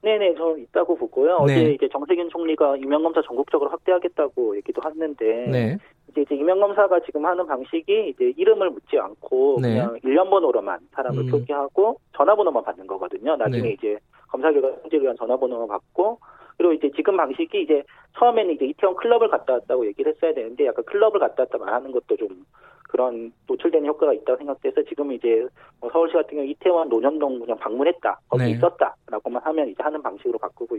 네네, 저는 있다고 보고요. 네. 어제 이제 정세균 총리가 임명검사 전국적으로 확대하겠다고 얘기도 했는데, 네. 이제, 이제 임명검사가 지금 하는 방식이 이제 이름을 묻지 않고 네. 그냥 일련번호로만 사람을 음. 표기하고 전화번호만 받는 거거든요. 나중에 네. 이제 검사 결과 통지를 위한 전화번호만 받고, 그리고 이제 지금 방식이 이제 처음에는 이제 이태원 클럽을 갔다 왔다고 얘기를 했어야 되는데 약간 클럽을 갔다 왔다 말하는 것도 좀 그런 노출되는 효과가 있다고 생각돼서 지금 이제 뭐 서울시 같은 경우 이태원 논현동 그냥 방문했다 거기 네. 있었다라고만 하면 이제 하는 방식으로 바꾸고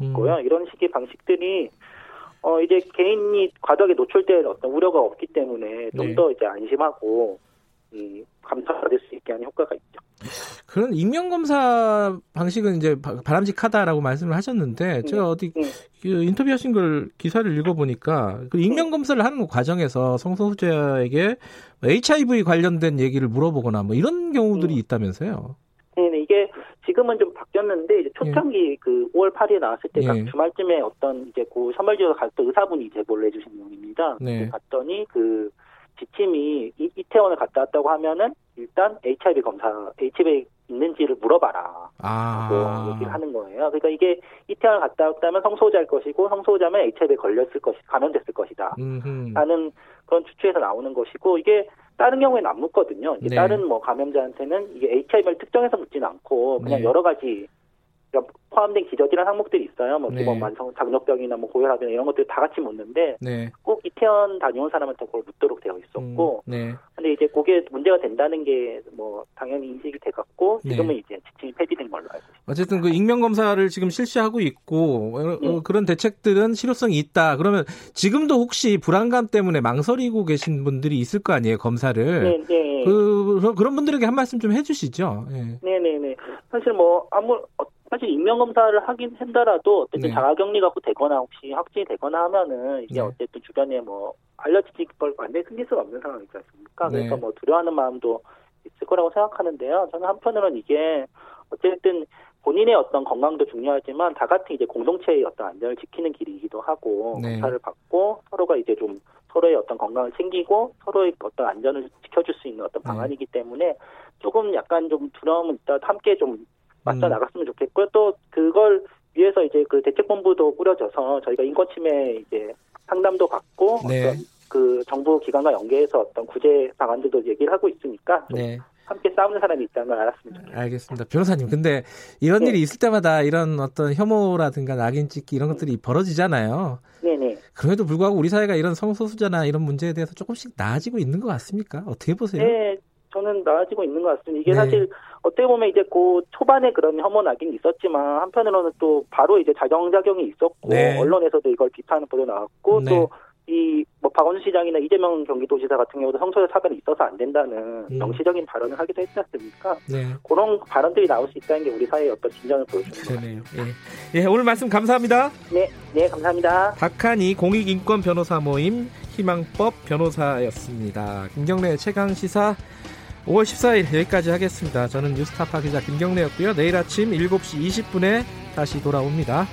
있고요. 음. 이런 식의 방식들이 어 이제 개인이 과도하게 노출될 어떤 우려가 없기 때문에 좀더 네. 이제 안심하고 이 감사받을 수 있게 하는 효과가 있죠. 그런 익명검사 방식은 이제 바람직하다라고 말씀을 하셨는데 제가 어디 네. 그 인터뷰하신 걸 기사를 읽어보니까 그 익명검사를 하는 과정에서 성소수자에게 HIV 관련된 얘기를 물어보거나 뭐 이런 경우들이 있다면서요? 네, 네, 이게 지금은 좀 바뀌었는데 이제 초창기 예. 그 5월 8일에 나왔을 때 예. 주말쯤에 어떤 이제 그 선발지에서 갔던 의사분이 제보를 해주신 내용입니다. 네. 갔더니 그 지침이 이, 태원을 갔다 왔다고 하면은 일단 HIV 검사, HIV 있는지를 물어봐라. 아. 얘기를 하는 거예요. 그러니까 이게 이태원을 갔다 왔다면 성소자일 것이고 성소자면 HIV에 걸렸을 것이 감염됐을 것이다. 음흠. 라는 그런 추측에서 나오는 것이고 이게 다른 경우에는 안 묻거든요. 네. 다른 뭐 감염자한테는 이게 HIV를 특정해서 묻지는 않고 그냥 네. 여러 가지 포함된 기저질환 항목들이 있어요. 뭐 기본 네. 만성 장력병이나 뭐 고혈압이나 이런 것들 다 같이 묻는데 네. 꼭 이태원 다녀온 사람한테 그걸 묻도록 되어 있었고, 음, 네. 근데 이제 그게 문제가 된다는 게 뭐 당연히 인식이 돼갖고 네. 지금은 이제 지침이 폐지된 걸로 알고 있습니다. 어쨌든 그 익명 검사를 지금 실시하고 있고 어, 어 네. 그런 대책들은 실효성이 있다. 그러면 지금도 혹시 불안감 때문에 망설이고 계신 분들이 있을 거 아니에요 검사를? 네, 네. 그 그런 분들에게 한 말씀 좀 해주시죠. 네, 네, 네. 네. 사실 뭐 아무 사실 인명 검사를 하긴 한다라도 어쨌든 네. 자가격리 갖고 되거나 혹시 확진이 되거나 하면은 이게 네. 어쨌든 주변에 뭐 알려지기 걸 완전히 숨길 수가 없는 상황이지 않습니까? 네. 그러니까 뭐 두려워하는 마음도 있을 거라고 생각하는데요. 저는 한편으로는 이게 어쨌든 본인의 어떤 건강도 중요하지만 다 같은 이제 공동체의 어떤 안전을 지키는 길이기도 하고 네. 검사를 받고 서로가 이제 좀 서로의 어떤 건강을 챙기고 서로의 어떤 안전을 지켜줄 수 있는 어떤 네. 방안이기 때문에 조금 약간 좀 두려움은 있다 함께 좀 맞서 음. 나갔으면 좋겠고요. 또 그걸 위해서 이제 그 대책본부도 꾸려져서 저희가 인권 침해 이제 상담도 받고 네. 그 정부 기관과 연계해서 어떤 구제 방안들도 얘기를 하고 있으니까 네. 함께 싸우는 사람이 있다는 걸 알았으면 좋겠습니다. 알겠습니다. 변호사님, 근데 이런 네. 일이 있을 때마다 이런 어떤 혐오라든가 낙인 찍기 이런 것들이 벌어지잖아요. 네네. 그럼에도 불구하고 우리 사회가 이런 성소수자나 이런 문제에 대해서 조금씩 나아지고 있는 것 같습니까? 어떻게 보세요? 네, 저는 나아지고 있는 것 같습니다. 이게 네. 사실 어떻게 보면 이제 그 초반에 그런 혐오 낙인이 있었지만 한편으로는 또 바로 이제 자정작용이 있었고 네. 언론에서도 이걸 비판하는 보도 나왔고 네. 또 이 뭐 박원순 시장이나 이재명 경기도지사 같은 경우도 성소자 차별이 있어서 안 된다는 음. 명시적인 발언을 하기도 했지 않습니까? 네. 그런 발언들이 나올 수 있다는 게 우리 사회의 어떤 진전을 보여주는 거예요. 예. 예, 오늘 말씀 감사합니다. 네, 네, 감사합니다. 박한희 공익인권 변호사 모임 희망법 변호사였습니다. 김경래 최강 시사 5월 14일 여기까지 하겠습니다. 저는 뉴스타파 기자 김경래였고요. 내일 아침 7시 20분에 다시 돌아옵니다.